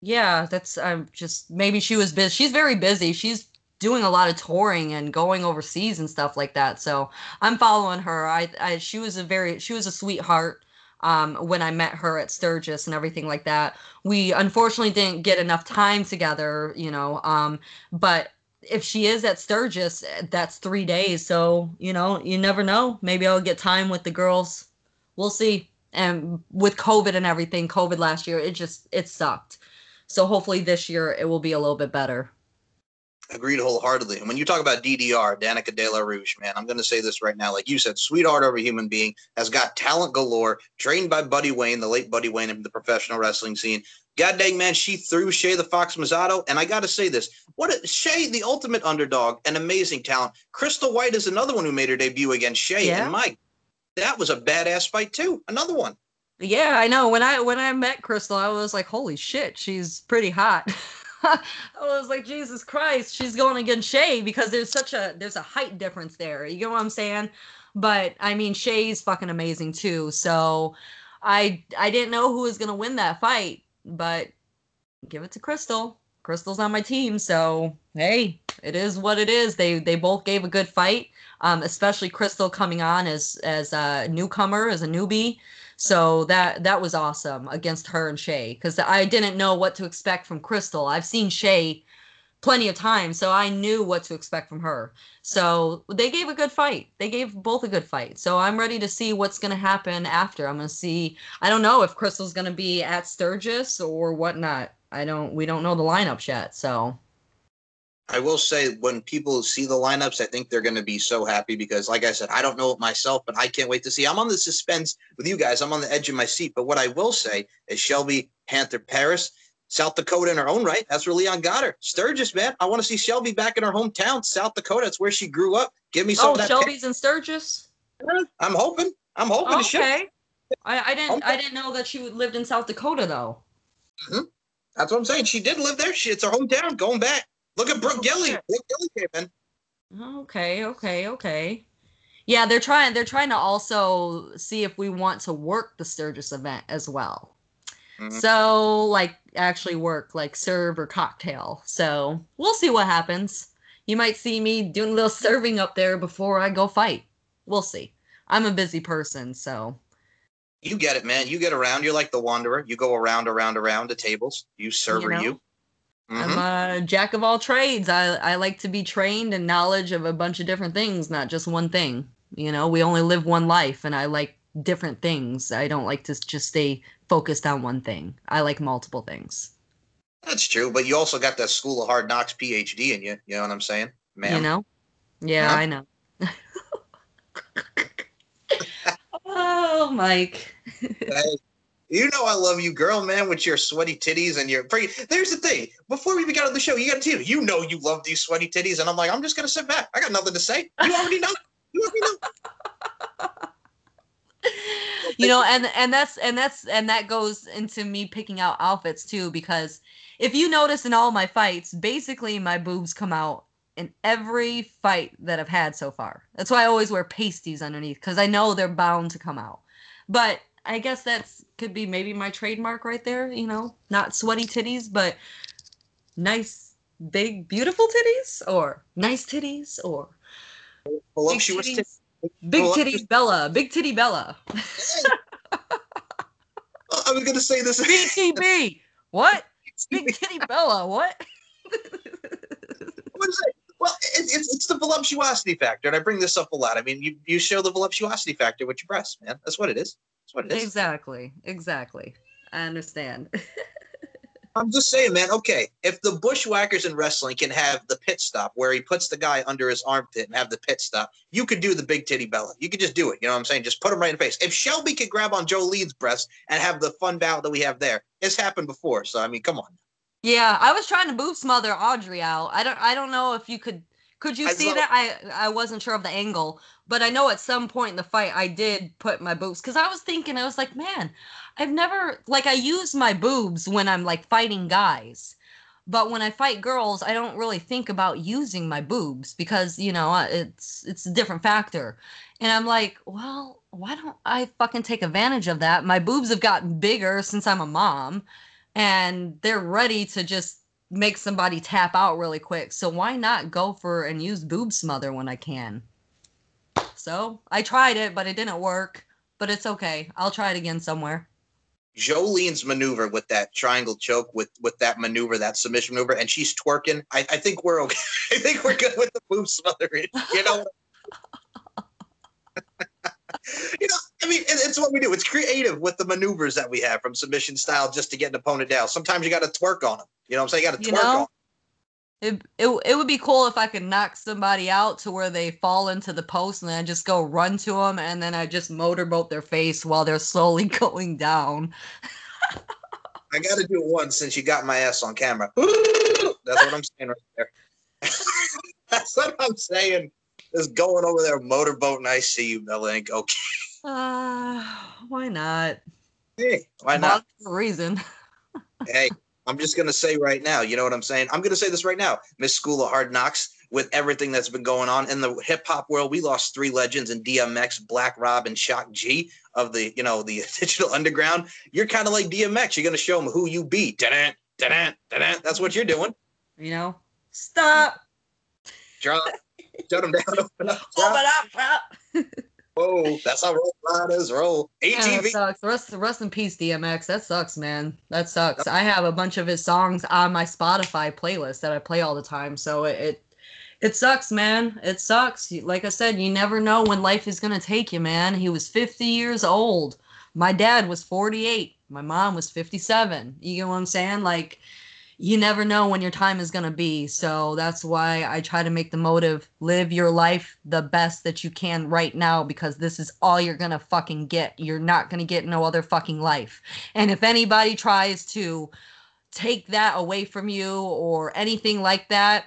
[SPEAKER 2] yeah, that's I'm just maybe she was busy. She's very busy. She's doing a lot of touring and going overseas and stuff like that. So I'm following her. I, I she was a very she was a sweetheart um, when I met her at Sturgis and everything like that. We unfortunately didn't get enough time together, you know. Um, but if she is at Sturgis, that's three days. So you know, you never know. Maybe I'll get time with the girls. We'll see. And with COVID and everything, COVID last year, it just it sucked. So hopefully this year it will be a little bit better.
[SPEAKER 1] Agreed wholeheartedly. And when you talk about DDR, Danika Della Rouge, man, I'm going to say this right now. Like you said, sweetheart of a human being, has got talent galore, trained by Buddy Wayne, the late Buddy Wayne of the professional wrestling scene. God dang, man, she threw Shay the Fox Mazzato. And I got to say this what a, Shay, the ultimate underdog, an amazing talent. Crystal White is another one who made her debut against Shay. Yeah. And Mike, that was a badass fight, too. Another one.
[SPEAKER 2] Yeah, I know. When I when I met Crystal, I was like, "Holy shit, she's pretty hot." I was like, Jesus Christ, she's going against Shay because there's such a there's a height difference there. You get what I'm saying? But I mean, Shay's fucking amazing too. So I I didn't know who was gonna win that fight, but give it to Crystal. Crystal's on my team, so hey, it is what it is. They they both gave a good fight, um, especially Crystal coming on as as a newcomer, as a newbie. So that that was awesome against her and Shay because I didn't know what to expect from Crystal. I've seen Shay plenty of times, so I knew what to expect from her. So they gave a good fight. They gave both a good fight. So I'm ready to see what's going to happen after. I'm going to see. I don't know if Crystal's going to be at Sturgis or whatnot. I don't. We don't know the lineups yet. So
[SPEAKER 1] I will say when people see the lineups, I think they're going to be so happy because, like I said, I don't know it myself, but I can't wait to see. I'm on the suspense with you guys. I'm on the edge of my seat. But what I will say is Shelby Panther Paris, South Dakota in her own right. That's where Leon got her. Sturgis, man. I want to see Shelby back in her hometown, South Dakota. That's where she grew up. Give me some.
[SPEAKER 2] Oh, Shelby's in Sturgis.
[SPEAKER 1] I'm hoping. I'm hoping.
[SPEAKER 2] Okay. I, I didn't. I didn't know that she lived in South Dakota though.
[SPEAKER 1] Mm-hmm. That's what I'm saying. She did live there. She, it's her hometown. Going back. Look at Brooke Gilly. Brooke Gilly came in.
[SPEAKER 2] Okay, okay, okay. Yeah, they're trying. They're trying to also see if we want to work the Sturgis event as well. Mm-hmm. So, like, actually work like serve or cocktail. So we'll see what happens. You might see me doing a little serving up there before I go fight. We'll see. I'm a busy person, so.
[SPEAKER 1] You get it, man. You get around. You're like the wanderer. You go around, around, around the tables. You server, you. Know? you.
[SPEAKER 2] Mm-hmm. I'm a jack of all trades. I, I like to be trained in knowledge of a bunch of different things, not just one thing. You know, we only live one life, and I like different things. I don't like to just stay focused on one thing. I like multiple things.
[SPEAKER 1] That's true, but you also got that School of Hard Knocks PhD in you. You know what I'm saying, man?
[SPEAKER 2] You know? Yeah, huh? I know. oh, Mike.
[SPEAKER 1] hey, you know I love you, girl, man, with your sweaty titties and your. There's the thing. Before we even got on the show, you got to tell you know you love these sweaty titties, and I'm like, I'm just gonna sit back. I got nothing to say. You already know. You already know.
[SPEAKER 2] you know, and and that's and that's and that goes into me picking out outfits too, because if you notice in all my fights, basically my boobs come out in every fight that I've had so far. That's why I always wear pasties underneath because I know they're bound to come out. But I guess that's could be maybe my trademark right there. You know, not sweaty titties, but nice, big, beautiful titties, or nice titties, or
[SPEAKER 1] voluptuous
[SPEAKER 2] big titties. Big titty Bella, big titty Bella.
[SPEAKER 1] I was gonna say this.
[SPEAKER 2] BTB. What? Big titty Bella. What?
[SPEAKER 1] what is it? Well, it, it's, it's the voluptuosity factor, and I bring this up a lot. I mean, you, you show the voluptuosity factor with your breasts, man. That's what it is. That's what it is.
[SPEAKER 2] Exactly. Exactly. I understand.
[SPEAKER 1] I'm just saying, man. Okay, if the bushwhackers in wrestling can have the pit stop where he puts the guy under his armpit and have the pit stop, you could do the big titty Bella. You could just do it. You know what I'm saying? Just put him right in the face. If Shelby could grab on Jolene's breast and have the fun battle that we have there, it's happened before. So I mean, come on.
[SPEAKER 2] Yeah, I was trying to boob smother Audrey out. I don't. I don't know if you could. Could you I see that? I I wasn't sure of the angle, but I know at some point in the fight I did put my boobs because I was thinking I was like, man, I've never like I use my boobs when I'm like fighting guys, but when I fight girls, I don't really think about using my boobs because you know it's it's a different factor, and I'm like, well, why don't I fucking take advantage of that? My boobs have gotten bigger since I'm a mom, and they're ready to just make somebody tap out really quick. So why not go for and use boob smother when I can? So I tried it, but it didn't work. But it's okay. I'll try it again somewhere.
[SPEAKER 1] Jolene's maneuver with that triangle choke, with with that maneuver, that submission maneuver, and she's twerking. I, I think we're okay. I think we're good with the boob smothering. You know. you know, I mean, it, it's what we do. It's creative with the maneuvers that we have from submission style just to get an opponent down. Sometimes you got to twerk on them. You know what I'm saying? You got to twerk you know, on.
[SPEAKER 2] It, it, it would be cool if I could knock somebody out to where they fall into the post and then I just go run to them and then I just motorboat their face while they're slowly going down.
[SPEAKER 1] I got to do it once since you got my ass on camera. That's what I'm saying right there. That's what I'm saying. Just going over there motorboat and I see you, Melink. Okay.
[SPEAKER 2] Uh, why not?
[SPEAKER 1] Hey, why not?
[SPEAKER 2] For a reason.
[SPEAKER 1] hey, I'm just gonna say right now. You know what I'm saying? I'm gonna say this right now. Miss School of Hard Knocks. With everything that's been going on in the hip hop world, we lost three legends in DMX, Black Rob, and Shock G of the you know the digital underground. You're kind of like DMX. You're gonna show them who you be. Da-da, da-da, da-da. That's what you're doing.
[SPEAKER 2] You know, stop.
[SPEAKER 1] Drop. Shut them down. Open up.
[SPEAKER 2] Open up.
[SPEAKER 1] Whoa, that's how roll riders roll.
[SPEAKER 2] Yeah, that
[SPEAKER 1] ATV.
[SPEAKER 2] sucks. Rest, rest in peace, DMX. That sucks, man. That sucks. I have a bunch of his songs on my Spotify playlist that I play all the time. So it, it, it sucks, man. It sucks. Like I said, you never know when life is gonna take you, man. He was 50 years old. My dad was 48. My mom was 57. You get what I'm saying? Like, you never know when your time is going to be. So that's why I try to make the motive live your life the best that you can right now because this is all you're going to fucking get. You're not going to get no other fucking life. And if anybody tries to take that away from you or anything like that,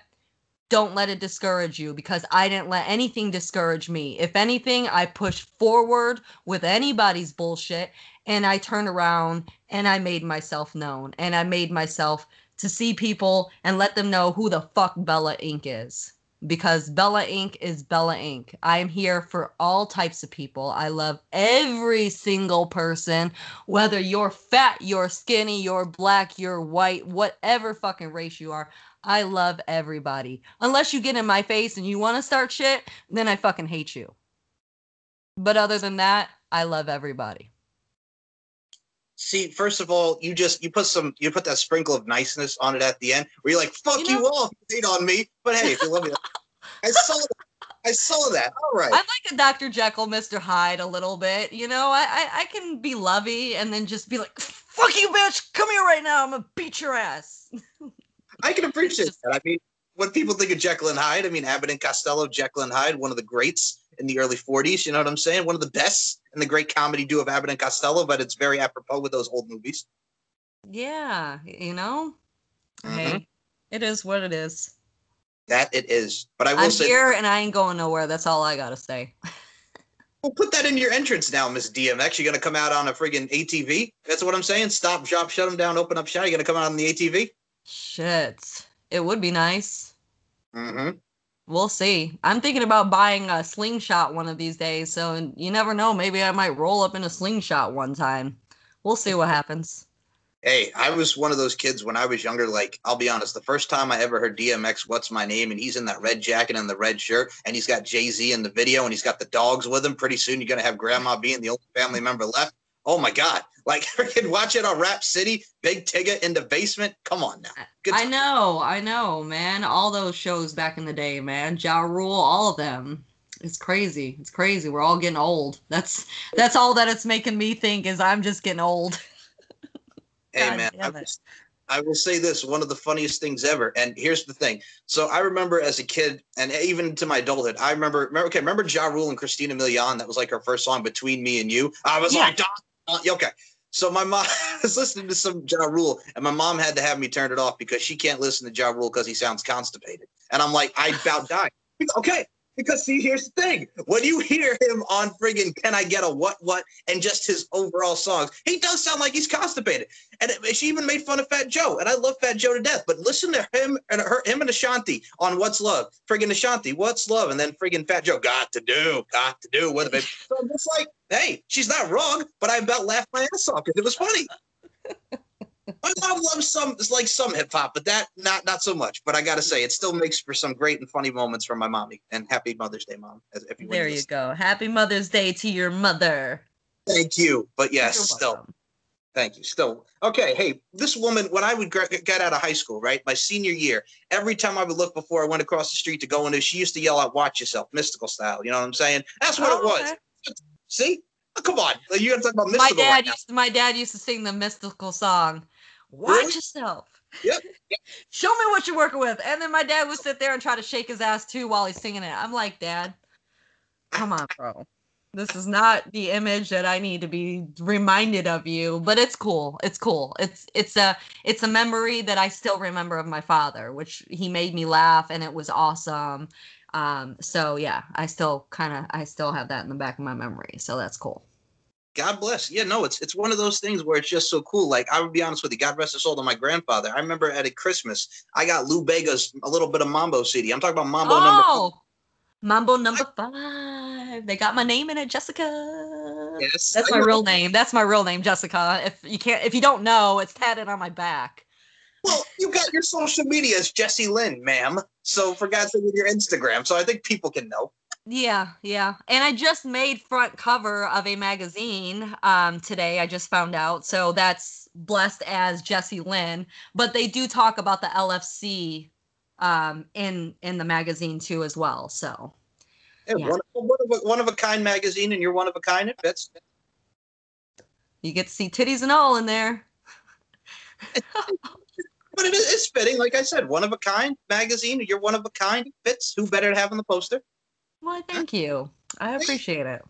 [SPEAKER 2] don't let it discourage you because I didn't let anything discourage me. If anything, I pushed forward with anybody's bullshit and I turned around and I made myself known and I made myself to see people and let them know who the fuck Bella Inc. is. Because Bella Inc. is Bella Inc. I am here for all types of people. I love every single person, whether you're fat, you're skinny, you're black, you're white, whatever fucking race you are. I love everybody. Unless you get in my face and you want to start shit, then I fucking hate you. But other than that, I love everybody.
[SPEAKER 1] See, first of all, you just you put some you put that sprinkle of niceness on it at the end where you're like, fuck
[SPEAKER 2] You
[SPEAKER 1] you,
[SPEAKER 2] know-
[SPEAKER 1] all, you hate on me. But hey, if you love me, I saw that. I saw that. All right.
[SPEAKER 2] I'm like a Dr. Jekyll, Mr. Hyde a little bit. You know, I, I I can be lovey and then just be like, fuck you, bitch, come here right now. I'm gonna beat your ass.
[SPEAKER 1] I can appreciate
[SPEAKER 2] just-
[SPEAKER 1] that. I mean, when people think of Jekyll and Hyde, I mean Abbott and Costello, Jekyll and Hyde, one of the greats in the early 40s. You know what I'm saying? One of the best in the great comedy duo of Abbott and Costello, but it's very apropos with those old movies.
[SPEAKER 2] Yeah, you know.
[SPEAKER 1] Mhm.
[SPEAKER 2] Hey, it is what it is.
[SPEAKER 1] That it is. But I will
[SPEAKER 2] I'm
[SPEAKER 1] say,
[SPEAKER 2] here and I ain't going nowhere. That's all I gotta say.
[SPEAKER 1] well, put that in your entrance now, Miss DMX. You're gonna come out on a friggin' ATV. That's what I'm saying. Stop, shop, shut them down, open up, shut. You're gonna come out on the ATV.
[SPEAKER 2] Shit, it would be nice.
[SPEAKER 1] Mm-hmm.
[SPEAKER 2] We'll see. I'm thinking about buying a slingshot one of these days. So you never know. Maybe I might roll up in a slingshot one time. We'll see what happens.
[SPEAKER 1] Hey, I was one of those kids when I was younger. Like, I'll be honest, the first time I ever heard DMX, What's My Name, and he's in that red jacket and the red shirt, and he's got Jay Z in the video, and he's got the dogs with him. Pretty soon, you're going to have Grandma being the only family member left. Oh my God. Like, I freaking watch it on Rap City, Big Tigger in the basement. Come on now. Good
[SPEAKER 2] I
[SPEAKER 1] time.
[SPEAKER 2] know, I know, man. All those shows back in the day, man. Ja Rule, all of them. It's crazy. It's crazy. We're all getting old. That's that's all that it's making me think is I'm just getting old.
[SPEAKER 1] Hey,
[SPEAKER 2] God
[SPEAKER 1] man. I will. I will say this one of the funniest things ever. And here's the thing. So I remember as a kid, and even to my adulthood, I remember, remember okay, remember Ja Rule and Christina Milian? That was like her first song, Between Me and You. I was
[SPEAKER 2] Yeah.
[SPEAKER 1] like, Uh, "Don, Don." Okay. So my mom was listening to some Ja Rule, and my mom had to have me turn it off because she can't listen to Ja Rule because he sounds constipated. And I'm like, I about died. Okay. Because see, here's the thing. When you hear him on friggin' Can I Get a What What and just his overall songs, he does sound like he's constipated. And it- she even made fun of Fat Joe. And I love Fat Joe to death. But listen to him and her, him and Ashanti on What's Love. Friggin' Ashanti, What's Love? And then friggin' Fat Joe, got to do, got to do. A baby. So I'm just like, hey, she's not wrong, but I about laughed my ass off because it was funny. My mom loves some, it's like some hip hop, but that not not so much. But I gotta say, it still makes for some great and funny moments from my mommy. And happy Mother's Day, mom. You
[SPEAKER 2] There you go. Happy Mother's Day to your mother.
[SPEAKER 1] Thank you. But yes, still, thank you. Still, okay. Hey, this woman, when I would get out of high school, right, my senior year, every time I would look before I went across the street to go into, she used to yell out, "Watch yourself," Mystikal style. You know what I'm saying? That's what it
[SPEAKER 2] Oh,
[SPEAKER 1] was.
[SPEAKER 2] okay.
[SPEAKER 1] See? Oh, come on, you got to talk about
[SPEAKER 2] Mystikal.
[SPEAKER 1] My
[SPEAKER 2] dad
[SPEAKER 1] right
[SPEAKER 2] used to, my dad used to sing the Mystikal song. Watch
[SPEAKER 1] Really?
[SPEAKER 2] yourself.
[SPEAKER 1] Yep.
[SPEAKER 2] Show me what you're working with. And then my dad would sit there and try to shake his ass too while he's singing it. I'm like, Dad, come on, bro. This is not the image that I need to be reminded of you, but it's cool. It's cool. It's it's a it's a memory that I still remember of my father, which he made me laugh and it was awesome. Um, so yeah, I still kind of I still have that in the back of my memory. So that's cool.
[SPEAKER 1] God bless. Yeah, no, it's it's one of those things where it's just so cool. Like I would be honest with you, God rest his soul to my grandfather. I remember at a Christmas, I got Lou Bega's a little bit of Mambo CD. I'm talking about Mambo number.
[SPEAKER 2] Oh, Mambo number five. They got my name in it, Jessica.
[SPEAKER 1] Yes,
[SPEAKER 2] That's
[SPEAKER 1] I
[SPEAKER 2] my real name. That's my real name, Jessica. If you can't, if you don't know, it's tatted on my back.
[SPEAKER 1] Well, you got your social media as Jesse Lynn, ma'am. So for God's sake, with your Instagram, so I think people can know.
[SPEAKER 2] Yeah, yeah. And I just made front cover of a magazine um today. I just found out. So that's blessed as Jesse Lynn, but they do talk about the LFC um in in the magazine too as well. So
[SPEAKER 1] Yeah,
[SPEAKER 2] Yeah.
[SPEAKER 1] One, one, of a, one of a kind magazine, and you're one of a kind. It fits.
[SPEAKER 2] you get to see titties and all in there.
[SPEAKER 1] But it is fitting, like I said, one of a kind magazine. You're one of a kind. It fits. Who better to have on the poster?
[SPEAKER 2] Why, thank you. I appreciate it.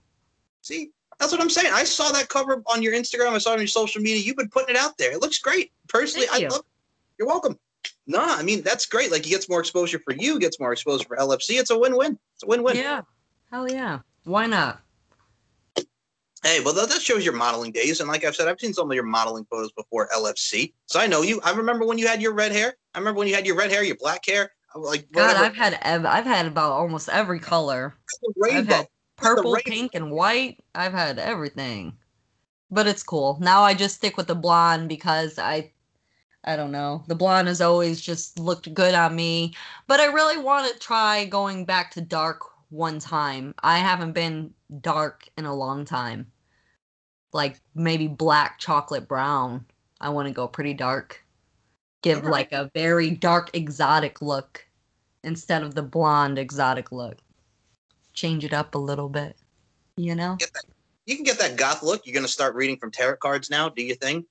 [SPEAKER 1] See, that's what I'm saying. I saw that cover on your Instagram. I saw it on your social media. You've been putting it out there. It looks great. Personally, I love. It. You're welcome. No, I mean that's great. Like, he gets more exposure for you, gets more exposure for LFC. It's a win-win. It's a win-win.
[SPEAKER 2] Yeah. Hell yeah. Why not?
[SPEAKER 1] Hey, well, that, shows your modeling days. And like I've said, I've seen some of your modeling photos before LFC. So I know you. I remember when you had your red hair. I remember when you had your red hair, your black hair. Uh, like
[SPEAKER 2] God,
[SPEAKER 1] whatever.
[SPEAKER 2] I've had ev- I've had about almost every color. I've had purple, pink, and white. I've had everything. But it's cool. Now I just stick with the blonde because I I don't know. The blonde has always just looked good on me. But I really want to try going back to dark one time. I haven't been dark in a long time. Like maybe black chocolate brown. I want to go pretty dark. Give like a very dark exotic look instead of the blonde exotic look. Change it up a little bit. You know?
[SPEAKER 1] You can get that goth look. You're gonna start reading from tarot cards now. Do you think?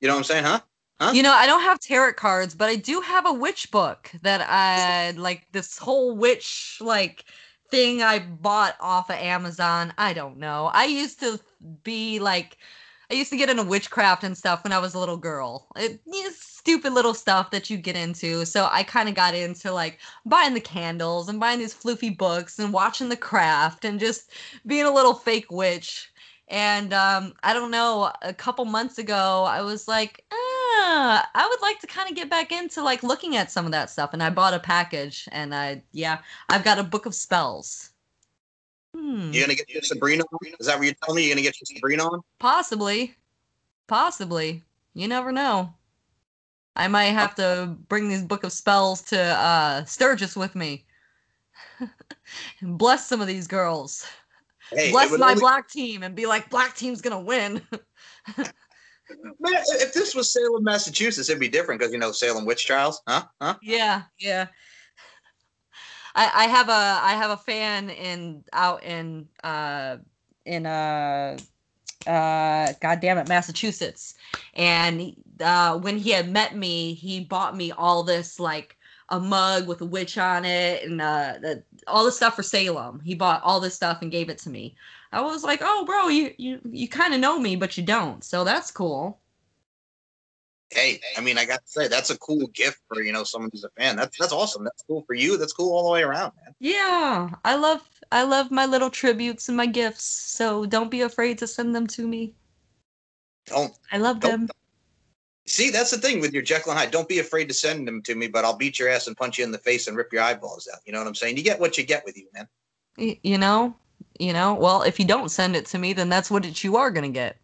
[SPEAKER 1] You know what I'm saying, huh? Huh?
[SPEAKER 2] You know, I don't have tarot cards, but I do have a witch book that I like this whole witch like thing I bought off of Amazon. I don't know. I used to be like I used to get into witchcraft and stuff when I was a little girl. It, stupid little stuff that you get into. So I kind of got into like buying the candles and buying these floofy books and watching the craft and just being a little fake witch. And um, I don't know, a couple months ago, I was like, I would like to kind of get back into like looking at some of that stuff. And I bought a package, and I, yeah, I've got a book of spells. Hmm,
[SPEAKER 1] You're gonna get your Sabrina on? Is that what you're telling me? You're gonna get your Sabrina on?
[SPEAKER 2] possibly, possibly. You never know. I might have to bring these book of spells to uh, Sturgis with me. and bless some of these girls.
[SPEAKER 1] Hey,
[SPEAKER 2] bless my
[SPEAKER 1] only-
[SPEAKER 2] black team and be like, black team's gonna win.
[SPEAKER 1] Man, if this was Salem, Massachusetts, it'd be different because you know Salem witch trials, huh? Huh?
[SPEAKER 2] Yeah, yeah. I I have a I have a fan in out in uh in uh uh it Massachusetts and uh when he had met me he bought me all this like a mug with a witch on it and uh the, all the stuff for Salem he bought all this stuff and gave it to me I was like oh bro you you you kind of know me but you don't so that's cool
[SPEAKER 1] Hey, I mean, I got to say that's a cool gift for you know someone who's a fan. That's that's awesome. That's cool for you. That's cool all the way around, man.
[SPEAKER 2] Yeah, I love I love my little tributes and my gifts. So don't be afraid to send them to me.
[SPEAKER 1] Don't
[SPEAKER 2] I love
[SPEAKER 1] Don't-
[SPEAKER 2] them.
[SPEAKER 1] See that's the thing with your Jekyll and Hyde. Don't be afraid to send them to me, but I'll beat your ass and punch you in the face and rip your eyeballs out. You know what I'm saying? You get what you get with you, man.
[SPEAKER 2] Y- You know, you know. Well, if you don't send it to me, then that's what it, you are gonna get.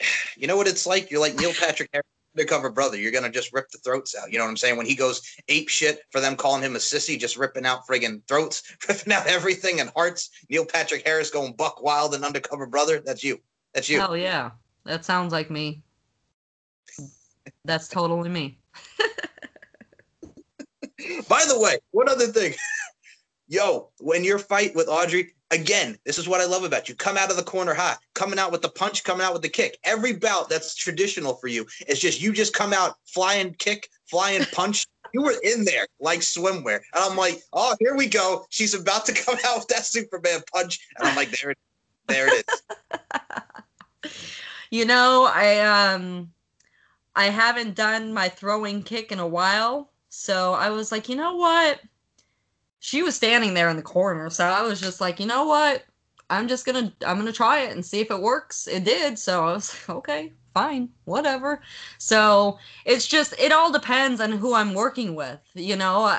[SPEAKER 1] You know what it's like? You're like Neil Patrick Harris, undercover brother. You're gonna just rip the throats out. You know what I'm saying? When he goes ape shit for them calling him a sissy, just ripping out friggin' throats, ripping out everything and hearts. Neil Patrick Harris going buck wild and undercover brother. That's you. That's you.
[SPEAKER 2] Hell yeah, that sounds like me. That's totally me.
[SPEAKER 1] By the way, one other thing. Yo, when your fight with Audrey, again, this is what I love about you. Come out of the corner hot. Coming out with the punch, coming out with the kick. Every bout that's traditional for you. It's just you just come out flying kick, flying punch. you were in there like swimwear. And I'm like, oh, here we go. She's about to come out with that Superman punch. And I'm like, there it, there it
[SPEAKER 2] is. You know, I um I haven't done my throwing kick in a while. So I was like, you know what? She was standing there in the corner. So I was just like, you know what? I'm just gonna I'm gonna try it and see if it works. It did. So I was like, okay, fine, whatever. So it's just it all depends on who I'm working with. You know,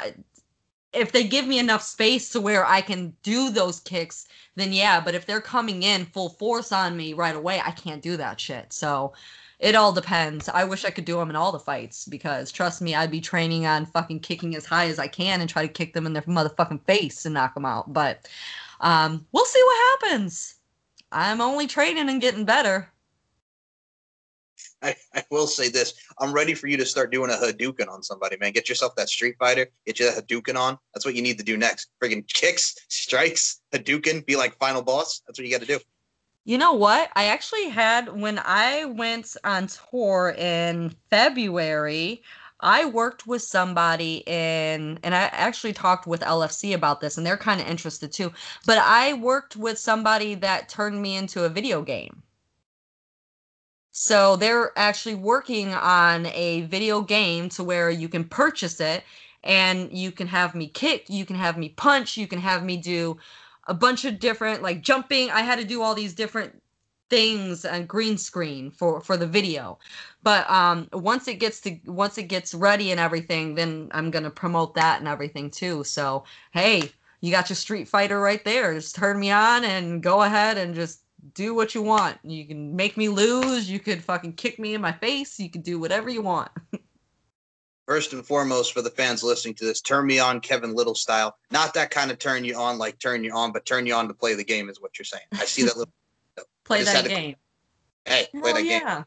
[SPEAKER 2] if they give me enough space to where I can do those kicks, then yeah. But if they're coming in full force on me right away, I can't do that shit. So it all depends. I wish I could do them in all the fights because trust me, I'd be training on fucking kicking as high as I can and try to kick them in their motherfucking face and knock them out. But um, we'll see what happens. I'm only training and getting better.
[SPEAKER 1] I, I will say this. I'm ready for you to start doing a Hadouken on somebody, man. Get yourself that Street Fighter. Get you that Hadouken on. That's what you need to do next. Friggin' kicks, strikes, Hadouken, be like final boss. That's what you got to do.
[SPEAKER 2] You know what? I actually had when I went on tour in February, I worked with somebody in, and I actually talked with LFC about this, and they're kind of interested too. But I worked with somebody that turned me into a video game. So they're actually working on a video game to where you can purchase it and you can have me kick, you can have me punch, you can have me do a bunch of different like jumping. I had to do all these different things and green screen for for the video. But um once it gets to once it gets ready and everything, then I'm going to promote that and everything too. So, hey, you got your Street Fighter right there. Just turn me on and go ahead and just do what you want. You can make me lose, you could fucking kick me in my face, you can do whatever you want.
[SPEAKER 1] first and foremost for the fans listening to this, turn me on Kevin Lyttle style. Not that kind of turn you on like turn you on, but turn you on to play the game is what you're saying. I see that little
[SPEAKER 2] play that game.
[SPEAKER 1] To, hey, play that
[SPEAKER 2] yeah. game.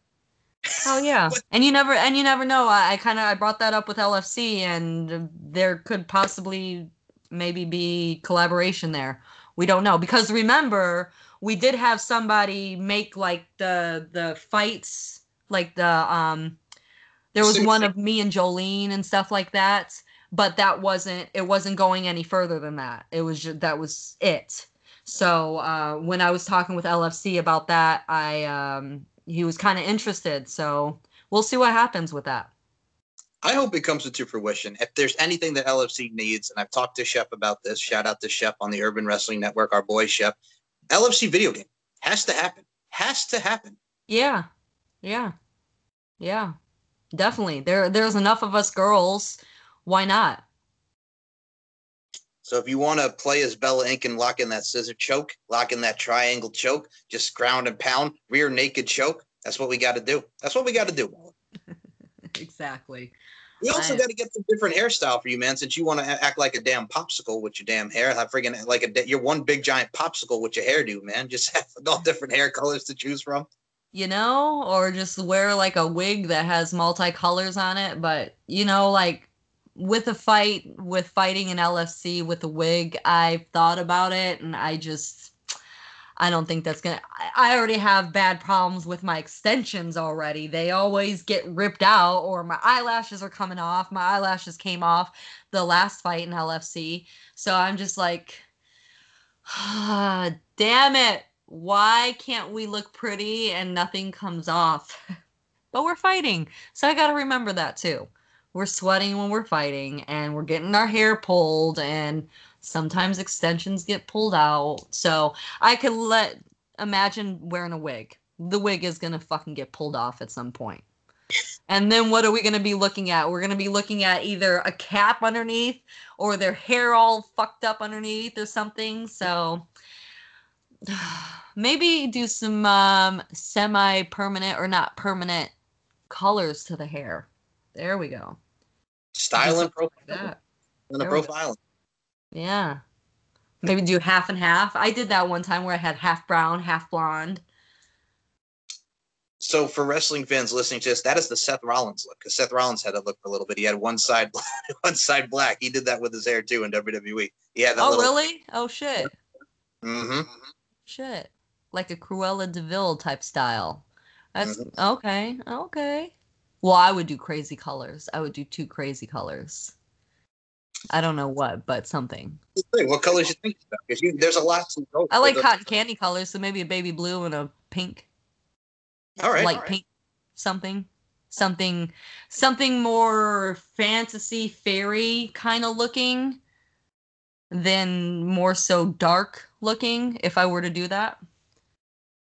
[SPEAKER 2] Oh yeah, and you never and you never know. I, I kind of I brought that up with LFC, and there could possibly maybe be collaboration there. We don't know because remember we did have somebody make like the the fights like the um there was one of me and Jolene and stuff like that, but that wasn't it wasn't going any further than that. It was just that was it. So uh, when I was talking with LFC about that, I um, he was kind of interested. So we'll see what happens with that.
[SPEAKER 1] I hope it comes into fruition. If there's anything that LFC needs, and I've talked to Shep about this, shout out to Shep on the Urban Wrestling Network, our boy Shep. LFC video game has to happen. Has to happen.
[SPEAKER 2] Yeah. Yeah. Yeah. Definitely. There there's enough of us girls. Why not?
[SPEAKER 1] So if you want to play as Bella Ink and lock in that scissor choke, lock in that triangle choke, just ground and pound, rear naked choke, that's what we got to do. That's what we got to do.
[SPEAKER 2] exactly.
[SPEAKER 1] We also got to get some different hairstyle for you, man. Since you want to act like a damn popsicle with your damn hair, have friggin' like a you're one big giant popsicle with your hairdo, man. Just have all different hair colors to choose from
[SPEAKER 2] you know, or just wear like a wig that has multicolors on it. But, you know, like with a fight, with fighting in LFC with a wig, I've thought about it and I just, I don't think that's gonna. I already have bad problems with my extensions already. They always get ripped out, or my eyelashes are coming off. My eyelashes came off the last fight in LFC. So I'm just like, ah, damn it why can't we look pretty and nothing comes off? but we're fighting. So I got to remember that too. We're sweating when we're fighting and we're getting our hair pulled and sometimes extensions get pulled out. So I could let imagine wearing a wig. The wig is going to fucking get pulled off at some point. And then what are we going to be looking at? We're going to be looking at either a cap underneath or their hair all fucked up underneath or something. So maybe do some um, semi permanent or not permanent colors to the hair. There we go.
[SPEAKER 1] Style and profile. And a profile.
[SPEAKER 2] Yeah. Maybe do half and half. I did that one time where I had half brown, half blonde.
[SPEAKER 1] So for wrestling fans listening to this, that is the Seth Rollins look. Because Seth Rollins had a look for a little bit. He had one side, one side black. He did that with his hair too in WWE. Yeah. that.
[SPEAKER 2] Oh
[SPEAKER 1] little...
[SPEAKER 2] really? Oh shit.
[SPEAKER 1] Mm-hmm.
[SPEAKER 2] Shit. like a Cruella de Vil type style. That's
[SPEAKER 1] Mhm.
[SPEAKER 2] okay. Okay. Well, I would do crazy colors. I would do two crazy colors. I don't know what, but something.
[SPEAKER 1] What colors you think about? Because there's a lot to go.
[SPEAKER 2] I like
[SPEAKER 1] for.
[SPEAKER 2] cotton candy colors, so maybe a baby blue and a pink,
[SPEAKER 1] All right.
[SPEAKER 2] light pink, something, something, something more fantasy fairy kind of looking than more so dark looking. If I were to do that,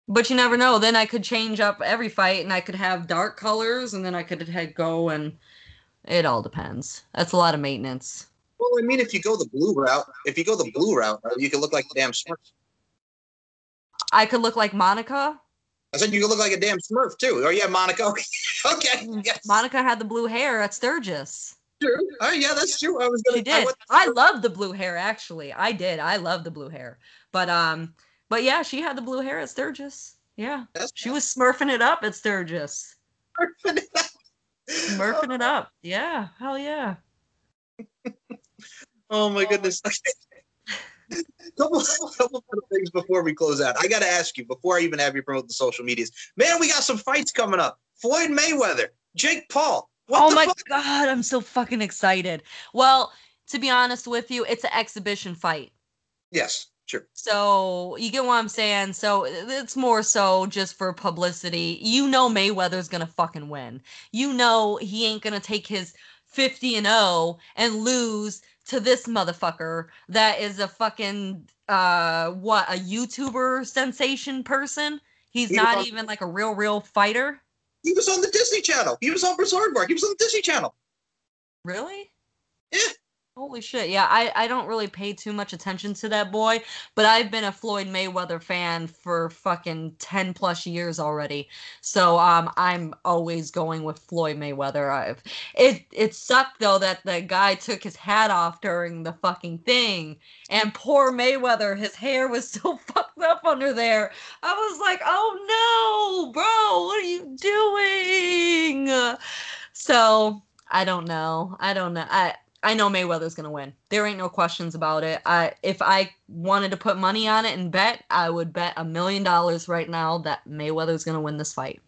[SPEAKER 2] but you never know. Then I could change up every fight, and I could have dark colors, and then I could head go and. It all depends. That's a lot of maintenance.
[SPEAKER 1] Well, I mean, if you go the blue route, if you go the blue route, you can look like the damn Smurf.
[SPEAKER 2] I could look like Monica.
[SPEAKER 1] I said you could look like a damn Smurf too. Oh yeah, Monica. okay. Yes.
[SPEAKER 2] Monica had the blue hair at Sturgis.
[SPEAKER 1] True. Oh yeah, that's true. I was gonna.
[SPEAKER 2] She did. I love the blue hair actually. I did. I love the blue hair. But um but yeah, she had the blue hair at Sturgis. Yeah.
[SPEAKER 1] That's
[SPEAKER 2] She was smurfing it up at Sturgis. Smurfing it up. Yeah. Hell yeah.
[SPEAKER 1] Oh, oh my goodness. couple, couple of things before we close out. I got to ask you before I even have you promote the social medias. Man, we got some fights coming up. Floyd Mayweather, Jake Paul. What
[SPEAKER 2] oh
[SPEAKER 1] the
[SPEAKER 2] my
[SPEAKER 1] fuck?
[SPEAKER 2] god, I'm so fucking excited. Well, to be honest with you, it's an exhibition fight.
[SPEAKER 1] Yes, sure.
[SPEAKER 2] So you get what I'm saying. So it's more so just for publicity. You know Mayweather's gonna fucking win. You know he ain't gonna take his 50 and 0 and lose to this motherfucker that is a fucking uh what a YouTuber sensation person. He's
[SPEAKER 1] He
[SPEAKER 2] not
[SPEAKER 1] on-
[SPEAKER 2] even like a real real fighter.
[SPEAKER 1] He was on the Disney Channel. He was on Berserk He was on the Disney Channel.
[SPEAKER 2] Really?
[SPEAKER 1] Yeah.
[SPEAKER 2] Holy shit. Yeah, I, I don't really pay too much attention to that boy, but I've been a Floyd Mayweather fan for fucking 10 plus years already. So um I'm always going with Floyd Mayweather. I've it it sucked though that the guy took his hat off during the fucking thing and poor Mayweather his hair was so fucked up under there. I was like, "Oh no, bro, what are you doing?" So, I don't know. I don't know. I I know Mayweather's gonna win. There ain't no questions about it. I if I wanted to put money on it and bet, I would bet a million dollars right now that Mayweather's gonna win this fight.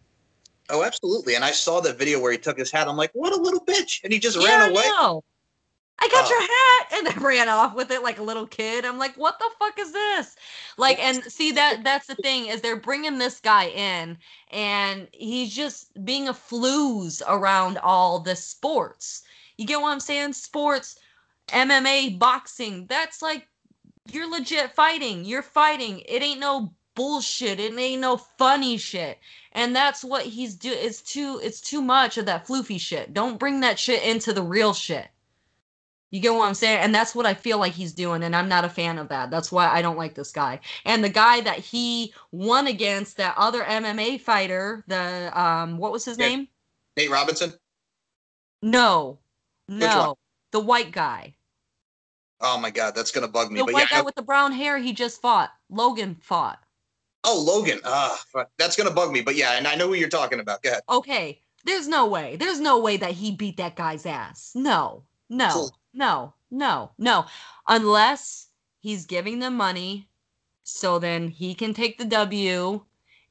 [SPEAKER 1] Oh, absolutely. And I saw the video where he took his hat. I'm like, what a little bitch. And he just
[SPEAKER 2] Yeah,
[SPEAKER 1] ran away.
[SPEAKER 2] I. I got
[SPEAKER 1] Oh.
[SPEAKER 2] your hat and then ran off with it like a little kid. I'm like, what the fuck is this? Like, and see that that's the thing is they're bringing this guy in and he's just being a flooze around all the sports. You get what I'm saying? Sports, MMA, boxing. That's like you're legit fighting. You're fighting. It ain't no bullshit. It ain't no funny shit. And that's what he's do. It's too. It's too much of that floofy shit. Don't bring that shit into the real shit. You get what I'm saying? And that's what I feel like he's doing, and I'm not a fan of that. That's why I don't like this guy. And the guy that he won against, that other MMA fighter, the um, what was his
[SPEAKER 1] Yeah.
[SPEAKER 2] name?
[SPEAKER 1] Nate Robinson.
[SPEAKER 2] No? No, the white guy.
[SPEAKER 1] Oh my God, that's gonna bug me.
[SPEAKER 2] The
[SPEAKER 1] but
[SPEAKER 2] white
[SPEAKER 1] yeah,
[SPEAKER 2] guy with the brown hair. He just fought. Logan fought.
[SPEAKER 1] oh Logan. Ah, fuck. that's gonna bug me. But yeah, and I know who you're talking about. Go ahead.
[SPEAKER 2] Okay, there's no way. There's no way that he beat that guy's ass. No, no,
[SPEAKER 1] Cool.
[SPEAKER 2] no, no, no. Unless he's giving them money, so then he can take the W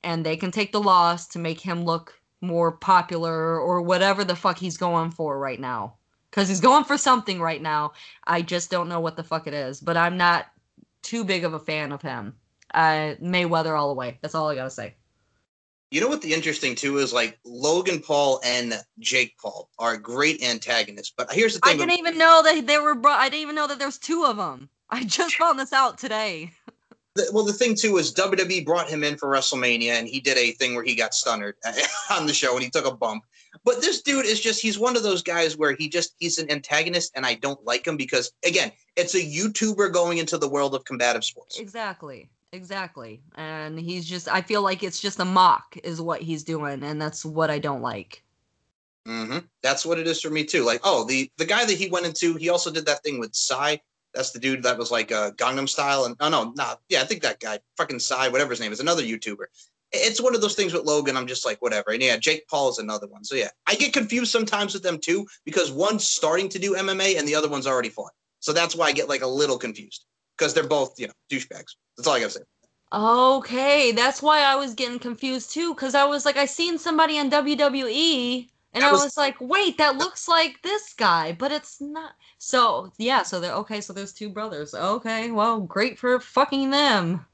[SPEAKER 2] and they can take the loss to make him look more popular or whatever the fuck he's going for right now. Because he's going for something right now. I just don't know what the fuck it is. But I'm not too big of a fan of him. Uh, Mayweather all the way. That's all I gotta say.
[SPEAKER 1] You know what the interesting too is like Logan Paul and Jake Paul are great antagonists. But here's the thing. with-
[SPEAKER 2] didn't even know that they were. Bro- I didn't even know that there's two of them. I just found this out today.
[SPEAKER 1] the- well, the thing too is WWE brought him in for WrestleMania, and he did a thing where he got stunned on the show, and he took a bump. But this dude is just—he's one of those guys where he just—he's an antagonist, and I don't like him because, again, it's a YouTuber going into the world of combative sports.
[SPEAKER 2] Exactly. Exactly. And he's just. I feel like it's just a mock, is what he's doing, and that's what I don't like.
[SPEAKER 1] hmm That's what it is for me too. Like, oh, the the guy that he went into, he also did that thing with Psy. That's the dude that was like uh, Gangnam Style, and oh no, nah, yeah, I think that guy, fucking Psy, whatever his name is, another YouTuber. It's one of those things with Logan. I'm just like, whatever. And yeah, Jake Paul is another one. So yeah, I get confused sometimes with them too because one's starting to do MMA and the other one's already fought. So that's why I get like a little confused because they're both, you know, douchebags. That's all I gotta say.
[SPEAKER 2] Okay, that's why I was getting confused too, because I was like, I seen somebody on WWE, and
[SPEAKER 1] That
[SPEAKER 2] I
[SPEAKER 1] was-
[SPEAKER 2] was like, wait, that looks like this guy, but it's not. So yeah, so they're okay. So there's two brothers. Okay, well, great for fucking them.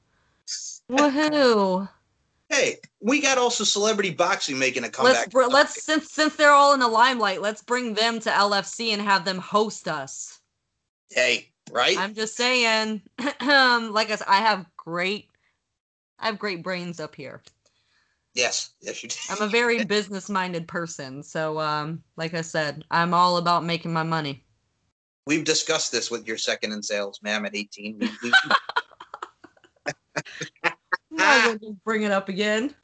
[SPEAKER 2] Woohoo!
[SPEAKER 1] Hey, we got also celebrity boxing making a comeback.
[SPEAKER 2] Let's br- let's since since they're all in the limelight, let's bring them to LFC and have them host us.
[SPEAKER 1] Hey, right?
[SPEAKER 2] I'm just saying. like I said, I have great, I have great brains up here.
[SPEAKER 1] yes, yes, you did.
[SPEAKER 2] I'm a very business minded person. So, um, like I said, I'm all about making my money.
[SPEAKER 1] We've discussed this with your second in sales, ma'am, at 18. We, we,
[SPEAKER 2] Might as ah. well just bring it up again.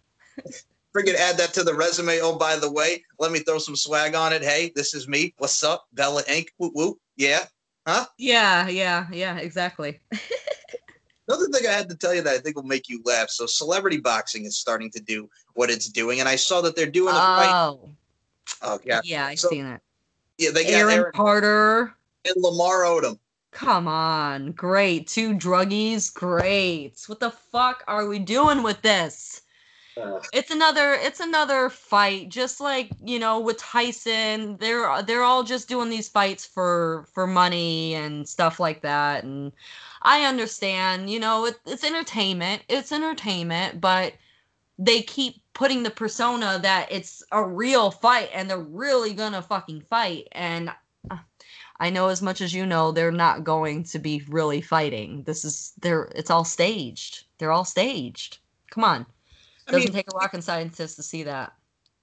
[SPEAKER 1] friggin' add that to the resume. Oh, by the way, let me throw some swag on it. Hey, this is me. What's up? Bella Inc. Whoop, whoop. Yeah. Huh?
[SPEAKER 2] Yeah, yeah, yeah, exactly.
[SPEAKER 1] Another thing I had to tell you that I think will make you laugh. So, celebrity boxing is starting to do what it's doing, and I saw that they're doing a fight.
[SPEAKER 2] Oh,
[SPEAKER 1] Oh, yeah.
[SPEAKER 2] yeah, I've
[SPEAKER 1] So,
[SPEAKER 2] seen it.
[SPEAKER 1] Yeah, they got
[SPEAKER 2] Aaron
[SPEAKER 1] Aaron
[SPEAKER 2] Carter.
[SPEAKER 1] and Lamar Odom.
[SPEAKER 2] Come on, great. Two druggies, great. What the fuck are we doing with this? It's another it's another fight just like, you know, with Tyson. They're they're all just doing these fights for for money and stuff like that and I understand, you know, it, it's entertainment. It's entertainment, but they keep putting the persona that it's a real fight and they're really going to fucking fight and uh, I know as much as you know they're not going to be really fighting. This is they're it's all staged. They're all staged. Come on.
[SPEAKER 1] I
[SPEAKER 2] Doesn't
[SPEAKER 1] mean,
[SPEAKER 2] take a rocket scientist to see that.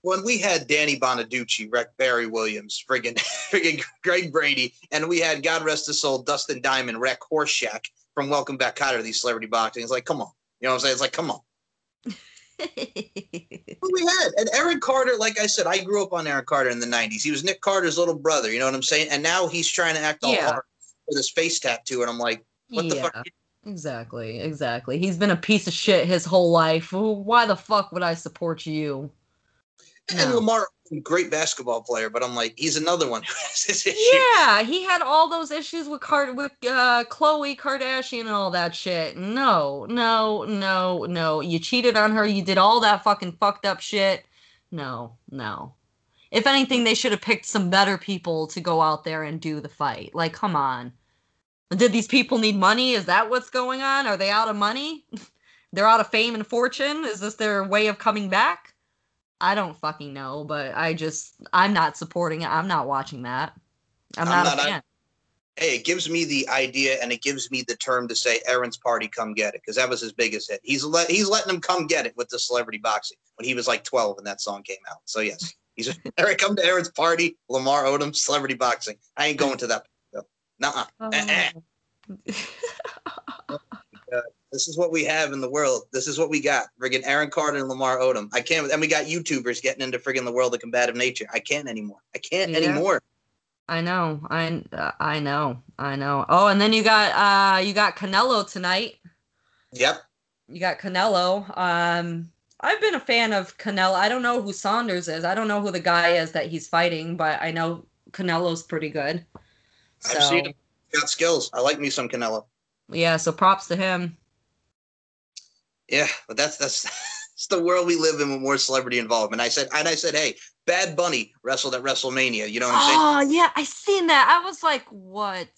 [SPEAKER 1] when we had Danny Bonaduce wreck Barry Williams, friggin' friggin' Greg Brady, and we had God rest his soul, Dustin Diamond wreck Horshack from Welcome Back Kotter, these celebrity boxing. It's like, come on. You know what I'm saying? It's like, come on. We had. And Aaron Carter, like I said, I grew up on Aaron Carter in the 90s. He was Nick Carter's little brother. You know what I'm saying? And now he's trying to act all
[SPEAKER 2] Yeah.
[SPEAKER 1] hard with his face tattoo. And I'm like, what the
[SPEAKER 2] yeah,
[SPEAKER 1] fuck?
[SPEAKER 2] exactly, exactly. He's been a piece of shit his whole life. Why the fuck would I support you?
[SPEAKER 1] And
[SPEAKER 2] No.
[SPEAKER 1] Lamar, great basketball player, but I'm like, he's another one who has this issue.
[SPEAKER 2] Yeah, he had all those issues with Card with uh Khloe Kardashian and all that shit. No, no, no, no. You cheated on her. You did all that fucking fucked up shit. No, no. If anything, they should have picked some better people to go out there and do the fight. Like, come on. Did these people need money? Is that what's going on? Are they out of money? They're out of fame and fortune? Is this their way of coming back? I don't fucking know, but I just I'm not supporting it. I'm not watching that. I'm,
[SPEAKER 1] I'm
[SPEAKER 2] not,
[SPEAKER 1] not
[SPEAKER 2] a fan.
[SPEAKER 1] Hey, it gives me the idea and it gives me the term to say Aaron's party, come get it, because that was his biggest hit. He's let he's letting them come get it with the celebrity boxing when he was like 12 and that song came out. So yes, he's Eric, come to Aaron's party, Lamar Odom, celebrity boxing. I ain't going to that. though. Nuh-uh. Oh. Uh-uh. Eh-eh. This is what we have in the world. This is what we got. Friggin' Aaron Carter and Lamar Odom. I can't. And we got YouTubers getting into friggin' the world of combative nature. I can't anymore. I can't
[SPEAKER 2] Yeah.
[SPEAKER 1] anymore.
[SPEAKER 2] I know. I I know. I know. Oh, and then you got uh you got Canelo tonight.
[SPEAKER 1] Yep.
[SPEAKER 2] You got Canelo. Um I've been a fan of Canelo. I don't know who Saunders is. I don't know who the guy is that he's fighting, but I know Canelo's pretty good. So
[SPEAKER 1] I've seen him. Got skills. I like me some Canelo.
[SPEAKER 2] yeah, so props to him.
[SPEAKER 1] Yeah, but that's that's it's the world we live in with more celebrity involvement. I said and I said, hey, Bad Bunny wrestled at WrestleMania. You know what I'm saying?
[SPEAKER 2] Oh yeah, I seen that. I was like, what?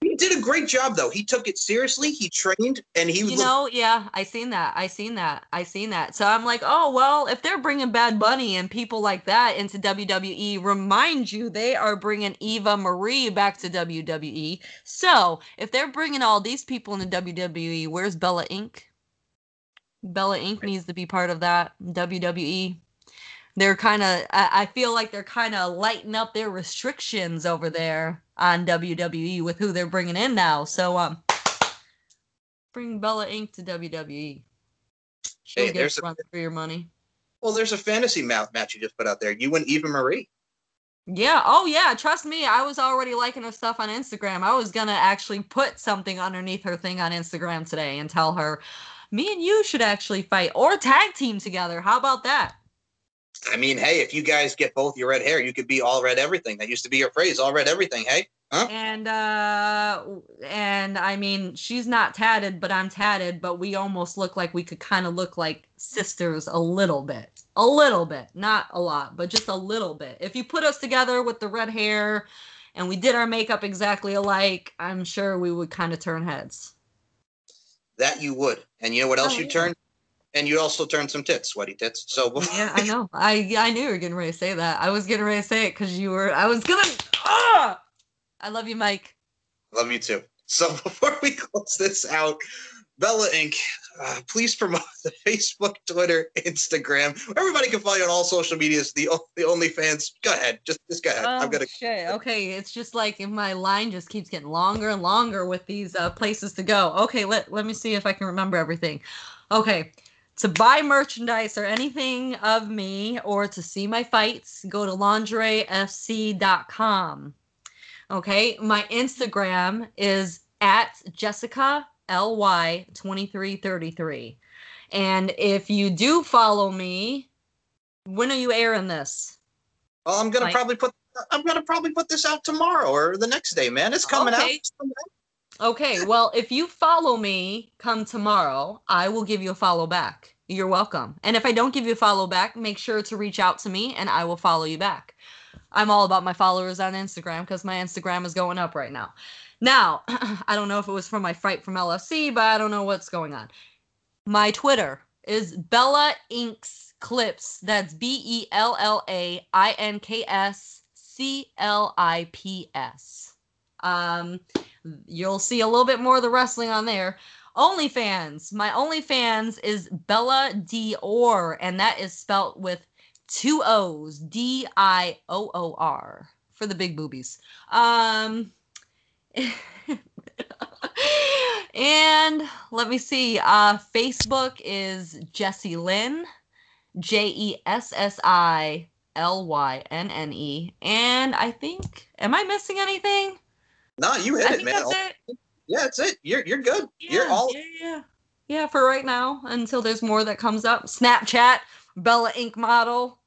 [SPEAKER 1] He did a great job though. He took it seriously. He trained, and he
[SPEAKER 2] You know, yeah, I seen that. I seen that. I seen that. So I'm like, oh well, if they're bringing Bad Bunny and people like that into WWE, remind you they are bringing Eva Marie back to WWE. So if they're bringing all these people into WWE, where's Bella Inc? Bella Inc needs to be part of that WWE. They're kind of, I, I feel like they're kind of lighting up their restrictions over there on WWE with who they're bringing in now. So um, bring Bella Inc. to WWE. She'll
[SPEAKER 1] Hey,
[SPEAKER 2] get
[SPEAKER 1] there's
[SPEAKER 2] a run for your money.
[SPEAKER 1] well, there's a fantasy ma- match you just put out there. You and Eva Marie.
[SPEAKER 2] Yeah. Oh, yeah. Trust me. I was already liking her stuff on Instagram. I was gonna actually put something underneath her thing on Instagram today and tell her, me and you should actually fight or tag team together. How about that?
[SPEAKER 1] I mean, hey, if you guys get both your red hair, you could be all red everything. That used to be your phrase, all red everything. Hey, Huh?
[SPEAKER 2] And uh and I mean she's not tatted, but I'm tatted, but we almost look like we could kind of look like sisters a little bit. A little bit. Not a lot, but just a little bit. If you put us together with the red hair and we did our makeup exactly alike, I'm sure we would kind of turn heads.
[SPEAKER 1] That you would. And you know what else
[SPEAKER 2] Oh,
[SPEAKER 1] you
[SPEAKER 2] yeah.
[SPEAKER 1] turn? And you also turn some tits, sweaty tits. So
[SPEAKER 2] Yeah, I know. I I knew you were getting ready to say that. I was getting ready to say it because you were. I was gonna. Ah! I love you, Mike.
[SPEAKER 1] Love you too. So before we close this out, Bella Inc., uh, please promote the Facebook, Twitter, Instagram. Everybody can follow you on all social medias. The the OnlyFans. Go ahead. Just just go ahead. I'm
[SPEAKER 2] Oh,
[SPEAKER 1] gonna.
[SPEAKER 2] shit. Okay, it's just like my line just keeps getting longer and longer with these uh, places to go. Okay, let let me see if I can remember everything. Okay, to buy merchandise or anything of me or to see my fights, go to lingeriefc.com. Okay, my Instagram is at Jessica ly 2333. And if you do follow me, when are you airing this?
[SPEAKER 1] Well, I'm gonna
[SPEAKER 2] Like-
[SPEAKER 1] probably put. I'm gonna probably put this out tomorrow or the next day, man. It's coming out.
[SPEAKER 2] Okay.
[SPEAKER 1] It's coming out.
[SPEAKER 2] Okay, well, if you follow me come tomorrow, I will give you a follow back. You're welcome. And if I don't give you a follow back, make sure to reach out to me and I will follow you back. I'm all about my followers on Instagram because my Instagram is going up right now. Now, I don't know if it was from my fight from LFC, but I don't know what's going on. My Twitter is Bella Inks Clips. That's B E L L A I N K S C L I P S. Um, you'll see a little bit more of the wrestling on there. OnlyFans. My OnlyFans is Bella Dior, and that is spelt with two O's, D I O O R, for the big boobies. Um, and let me see. Uh, Facebook is Jessie Lynn, J E S S I L Y N N E, and I think, am I missing anything?
[SPEAKER 1] No, you hit
[SPEAKER 2] I
[SPEAKER 1] it,
[SPEAKER 2] think
[SPEAKER 1] man.
[SPEAKER 2] that's it.
[SPEAKER 1] Yeah, that's it. You're you're good. you're all.
[SPEAKER 2] yeah, yeah. Yeah, for right now, until there's more that comes up. Snapchat, Bella Inc. model.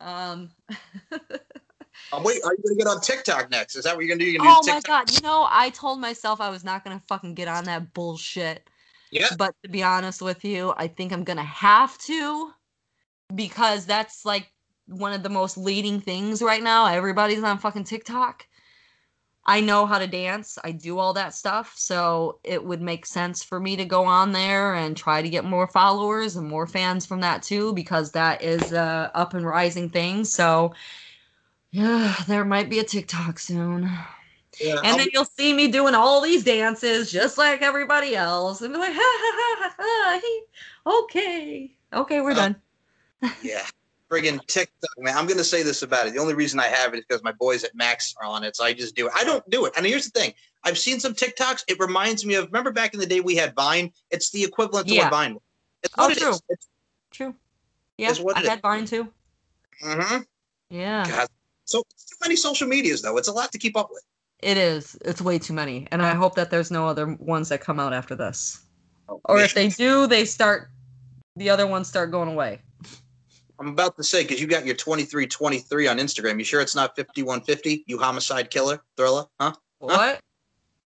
[SPEAKER 2] Um,
[SPEAKER 1] Oh, wait, are you gonna get on TikTok next? Is that what you're gonna do? You're gonna
[SPEAKER 2] oh
[SPEAKER 1] do
[SPEAKER 2] my god, you know, I told myself I was not gonna fucking get on that bullshit.
[SPEAKER 1] Yeah.
[SPEAKER 2] But to be honest with you, I think I'm gonna have to because that's like one of the most leading things right now. Everybody's on fucking TikTok. I know how to dance. I do all that stuff. So it would make sense for me to go on there and try to get more followers and more fans from that too, because that is a up and rising thing. So yeah, there might be a TikTok soon.
[SPEAKER 1] Yeah,
[SPEAKER 2] And
[SPEAKER 1] I'll
[SPEAKER 2] then you'll see me doing all these dances just like everybody else and be like, ha ha ha ha, ha okay. Okay, we're
[SPEAKER 1] Oh.
[SPEAKER 2] done.
[SPEAKER 1] Yeah. Friggin' TikTok, man. I'm gonna say this about it. The only reason I have it is because my boys at Max are on it, so I just do it. I don't do it. And here's the thing: I've seen some TikToks. It reminds me of remember back in the day we had Vine. It's the equivalent to
[SPEAKER 2] Yeah.
[SPEAKER 1] what Vine was. It's
[SPEAKER 2] Oh,
[SPEAKER 1] it
[SPEAKER 2] true.
[SPEAKER 1] It's,
[SPEAKER 2] True. Yeah, I had Vine too.
[SPEAKER 1] mhm.
[SPEAKER 2] Yeah.
[SPEAKER 1] God. So too many social medias though. It's a lot to keep up with.
[SPEAKER 2] It is. It's way too many. And I hope that there's no other ones that come out after this.
[SPEAKER 1] Oh,
[SPEAKER 2] Or if they do, they start the other ones start going away.
[SPEAKER 1] I'm about to say because you got your 2323 on Instagram. You sure it's not 5150? You homicide killer thriller, huh?
[SPEAKER 2] What?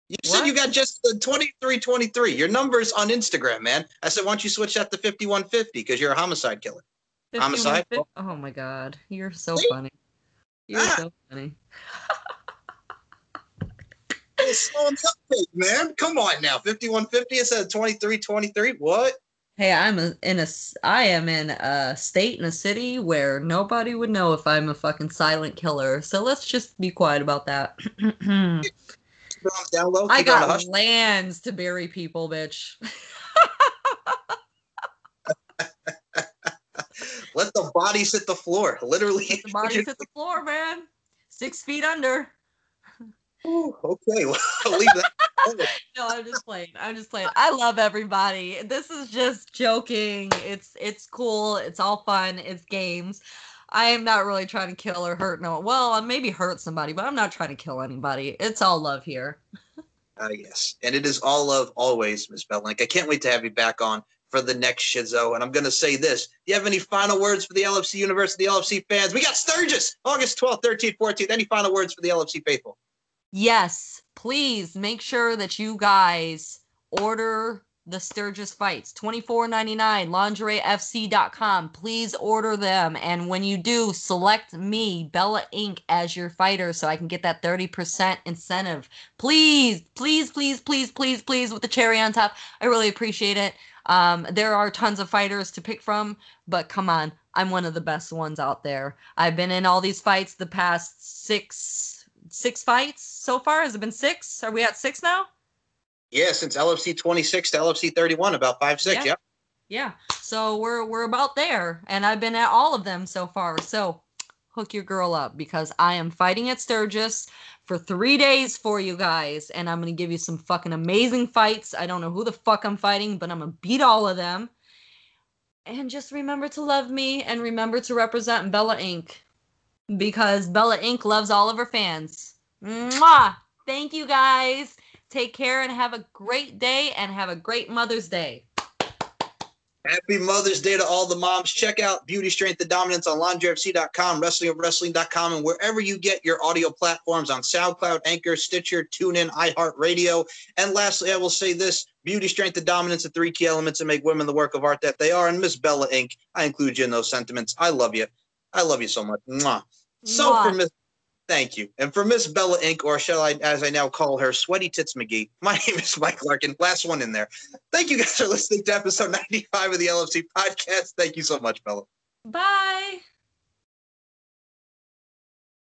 [SPEAKER 1] You said you got just the 2323. Your number's on Instagram, man. I said, why don't you switch that to 5150 because you're a homicide killer. Homicide?
[SPEAKER 2] Oh my god. You're so
[SPEAKER 1] See?
[SPEAKER 2] funny. You're
[SPEAKER 1] Ah.
[SPEAKER 2] so funny.
[SPEAKER 1] It's slow on the man. Come on now. 5150 instead of 2323. What?
[SPEAKER 2] Hey, I'm a, in a I am in a state in a city where nobody would know if I'm a fucking silent killer. So let's just be quiet about that.
[SPEAKER 1] Keep it on the down low.
[SPEAKER 2] I
[SPEAKER 1] keep on the
[SPEAKER 2] got lands to bury people, bitch.
[SPEAKER 1] Let the bodies hit the floor. Literally.
[SPEAKER 2] Let the bodies hit the floor, man. Six feet under.
[SPEAKER 1] Ooh, okay, well, I'll leave that.
[SPEAKER 2] No, I'm just playing. I'm just playing. I love everybody. This is just joking. It's it's cool. It's all fun. It's games. I am not really trying to kill or hurt no. Well, I maybe hurt somebody, but I'm not trying to kill anybody. It's all love here.
[SPEAKER 1] Uh, yes, and it is all love always, Miss Bellink. I can't wait to have you back on for the next Shizo. And I'm going to say this: Do you have any final words for the LFC University LFC fans? We got Sturgis, August 12th, 13th, 14th. Any final words for the LFC faithful?
[SPEAKER 2] Yes, please make sure that you guys order the Sturgis fights. $24.99, lingeriefc.com. Please order them. And when you do, select me, Bella Inc., as your fighter so I can get that 30% incentive. Please, please, please, please, please, please, with the cherry on top. I really appreciate it. Um, there are tons of fighters to pick from, but come on, I'm one of the best ones out there. I've been in all these fights the past six six fights so far. Has it been six? Are we at six now?
[SPEAKER 1] Yeah, since LFC 26 to LFC 31, about five six.
[SPEAKER 2] Yeah.
[SPEAKER 1] Yep.
[SPEAKER 2] Yeah. So we're we're about there, and I've been at all of them so far. So hook your girl up because I am fighting at Sturgis for three days for you guys, and I'm gonna give you some fucking amazing fights. I don't know who the fuck I'm fighting, but I'm gonna beat all of them. And just remember to love me and remember to represent Bella Inc. Because Bella Inc. loves all of her fans. Mwah! Thank you guys. Take care and have a great day and have a great Mother's Day.
[SPEAKER 1] Happy Mother's Day to all the moms. Check out Beauty Strength and Dominance on LingerieFC.com, Wrestling Wrestling.com, and wherever you get your audio platforms on SoundCloud, Anchor, Stitcher, TuneIn, iHeartRadio. And lastly, I will say this Beauty Strength and Dominance, are three key elements that make women the work of art that they are. And Miss Bella Inc., I include you in those sentiments. I love you. I love you so much. Mwah. So
[SPEAKER 2] Mwah.
[SPEAKER 1] for Miss Thank you. And for Miss Bella Inc., or shall I, as I now call her, Sweaty Tits McGee, my name is Mike Larkin. Last one in there. Thank you guys for listening to episode 95 of the LFC podcast. Thank you so much, Bella.
[SPEAKER 2] Bye.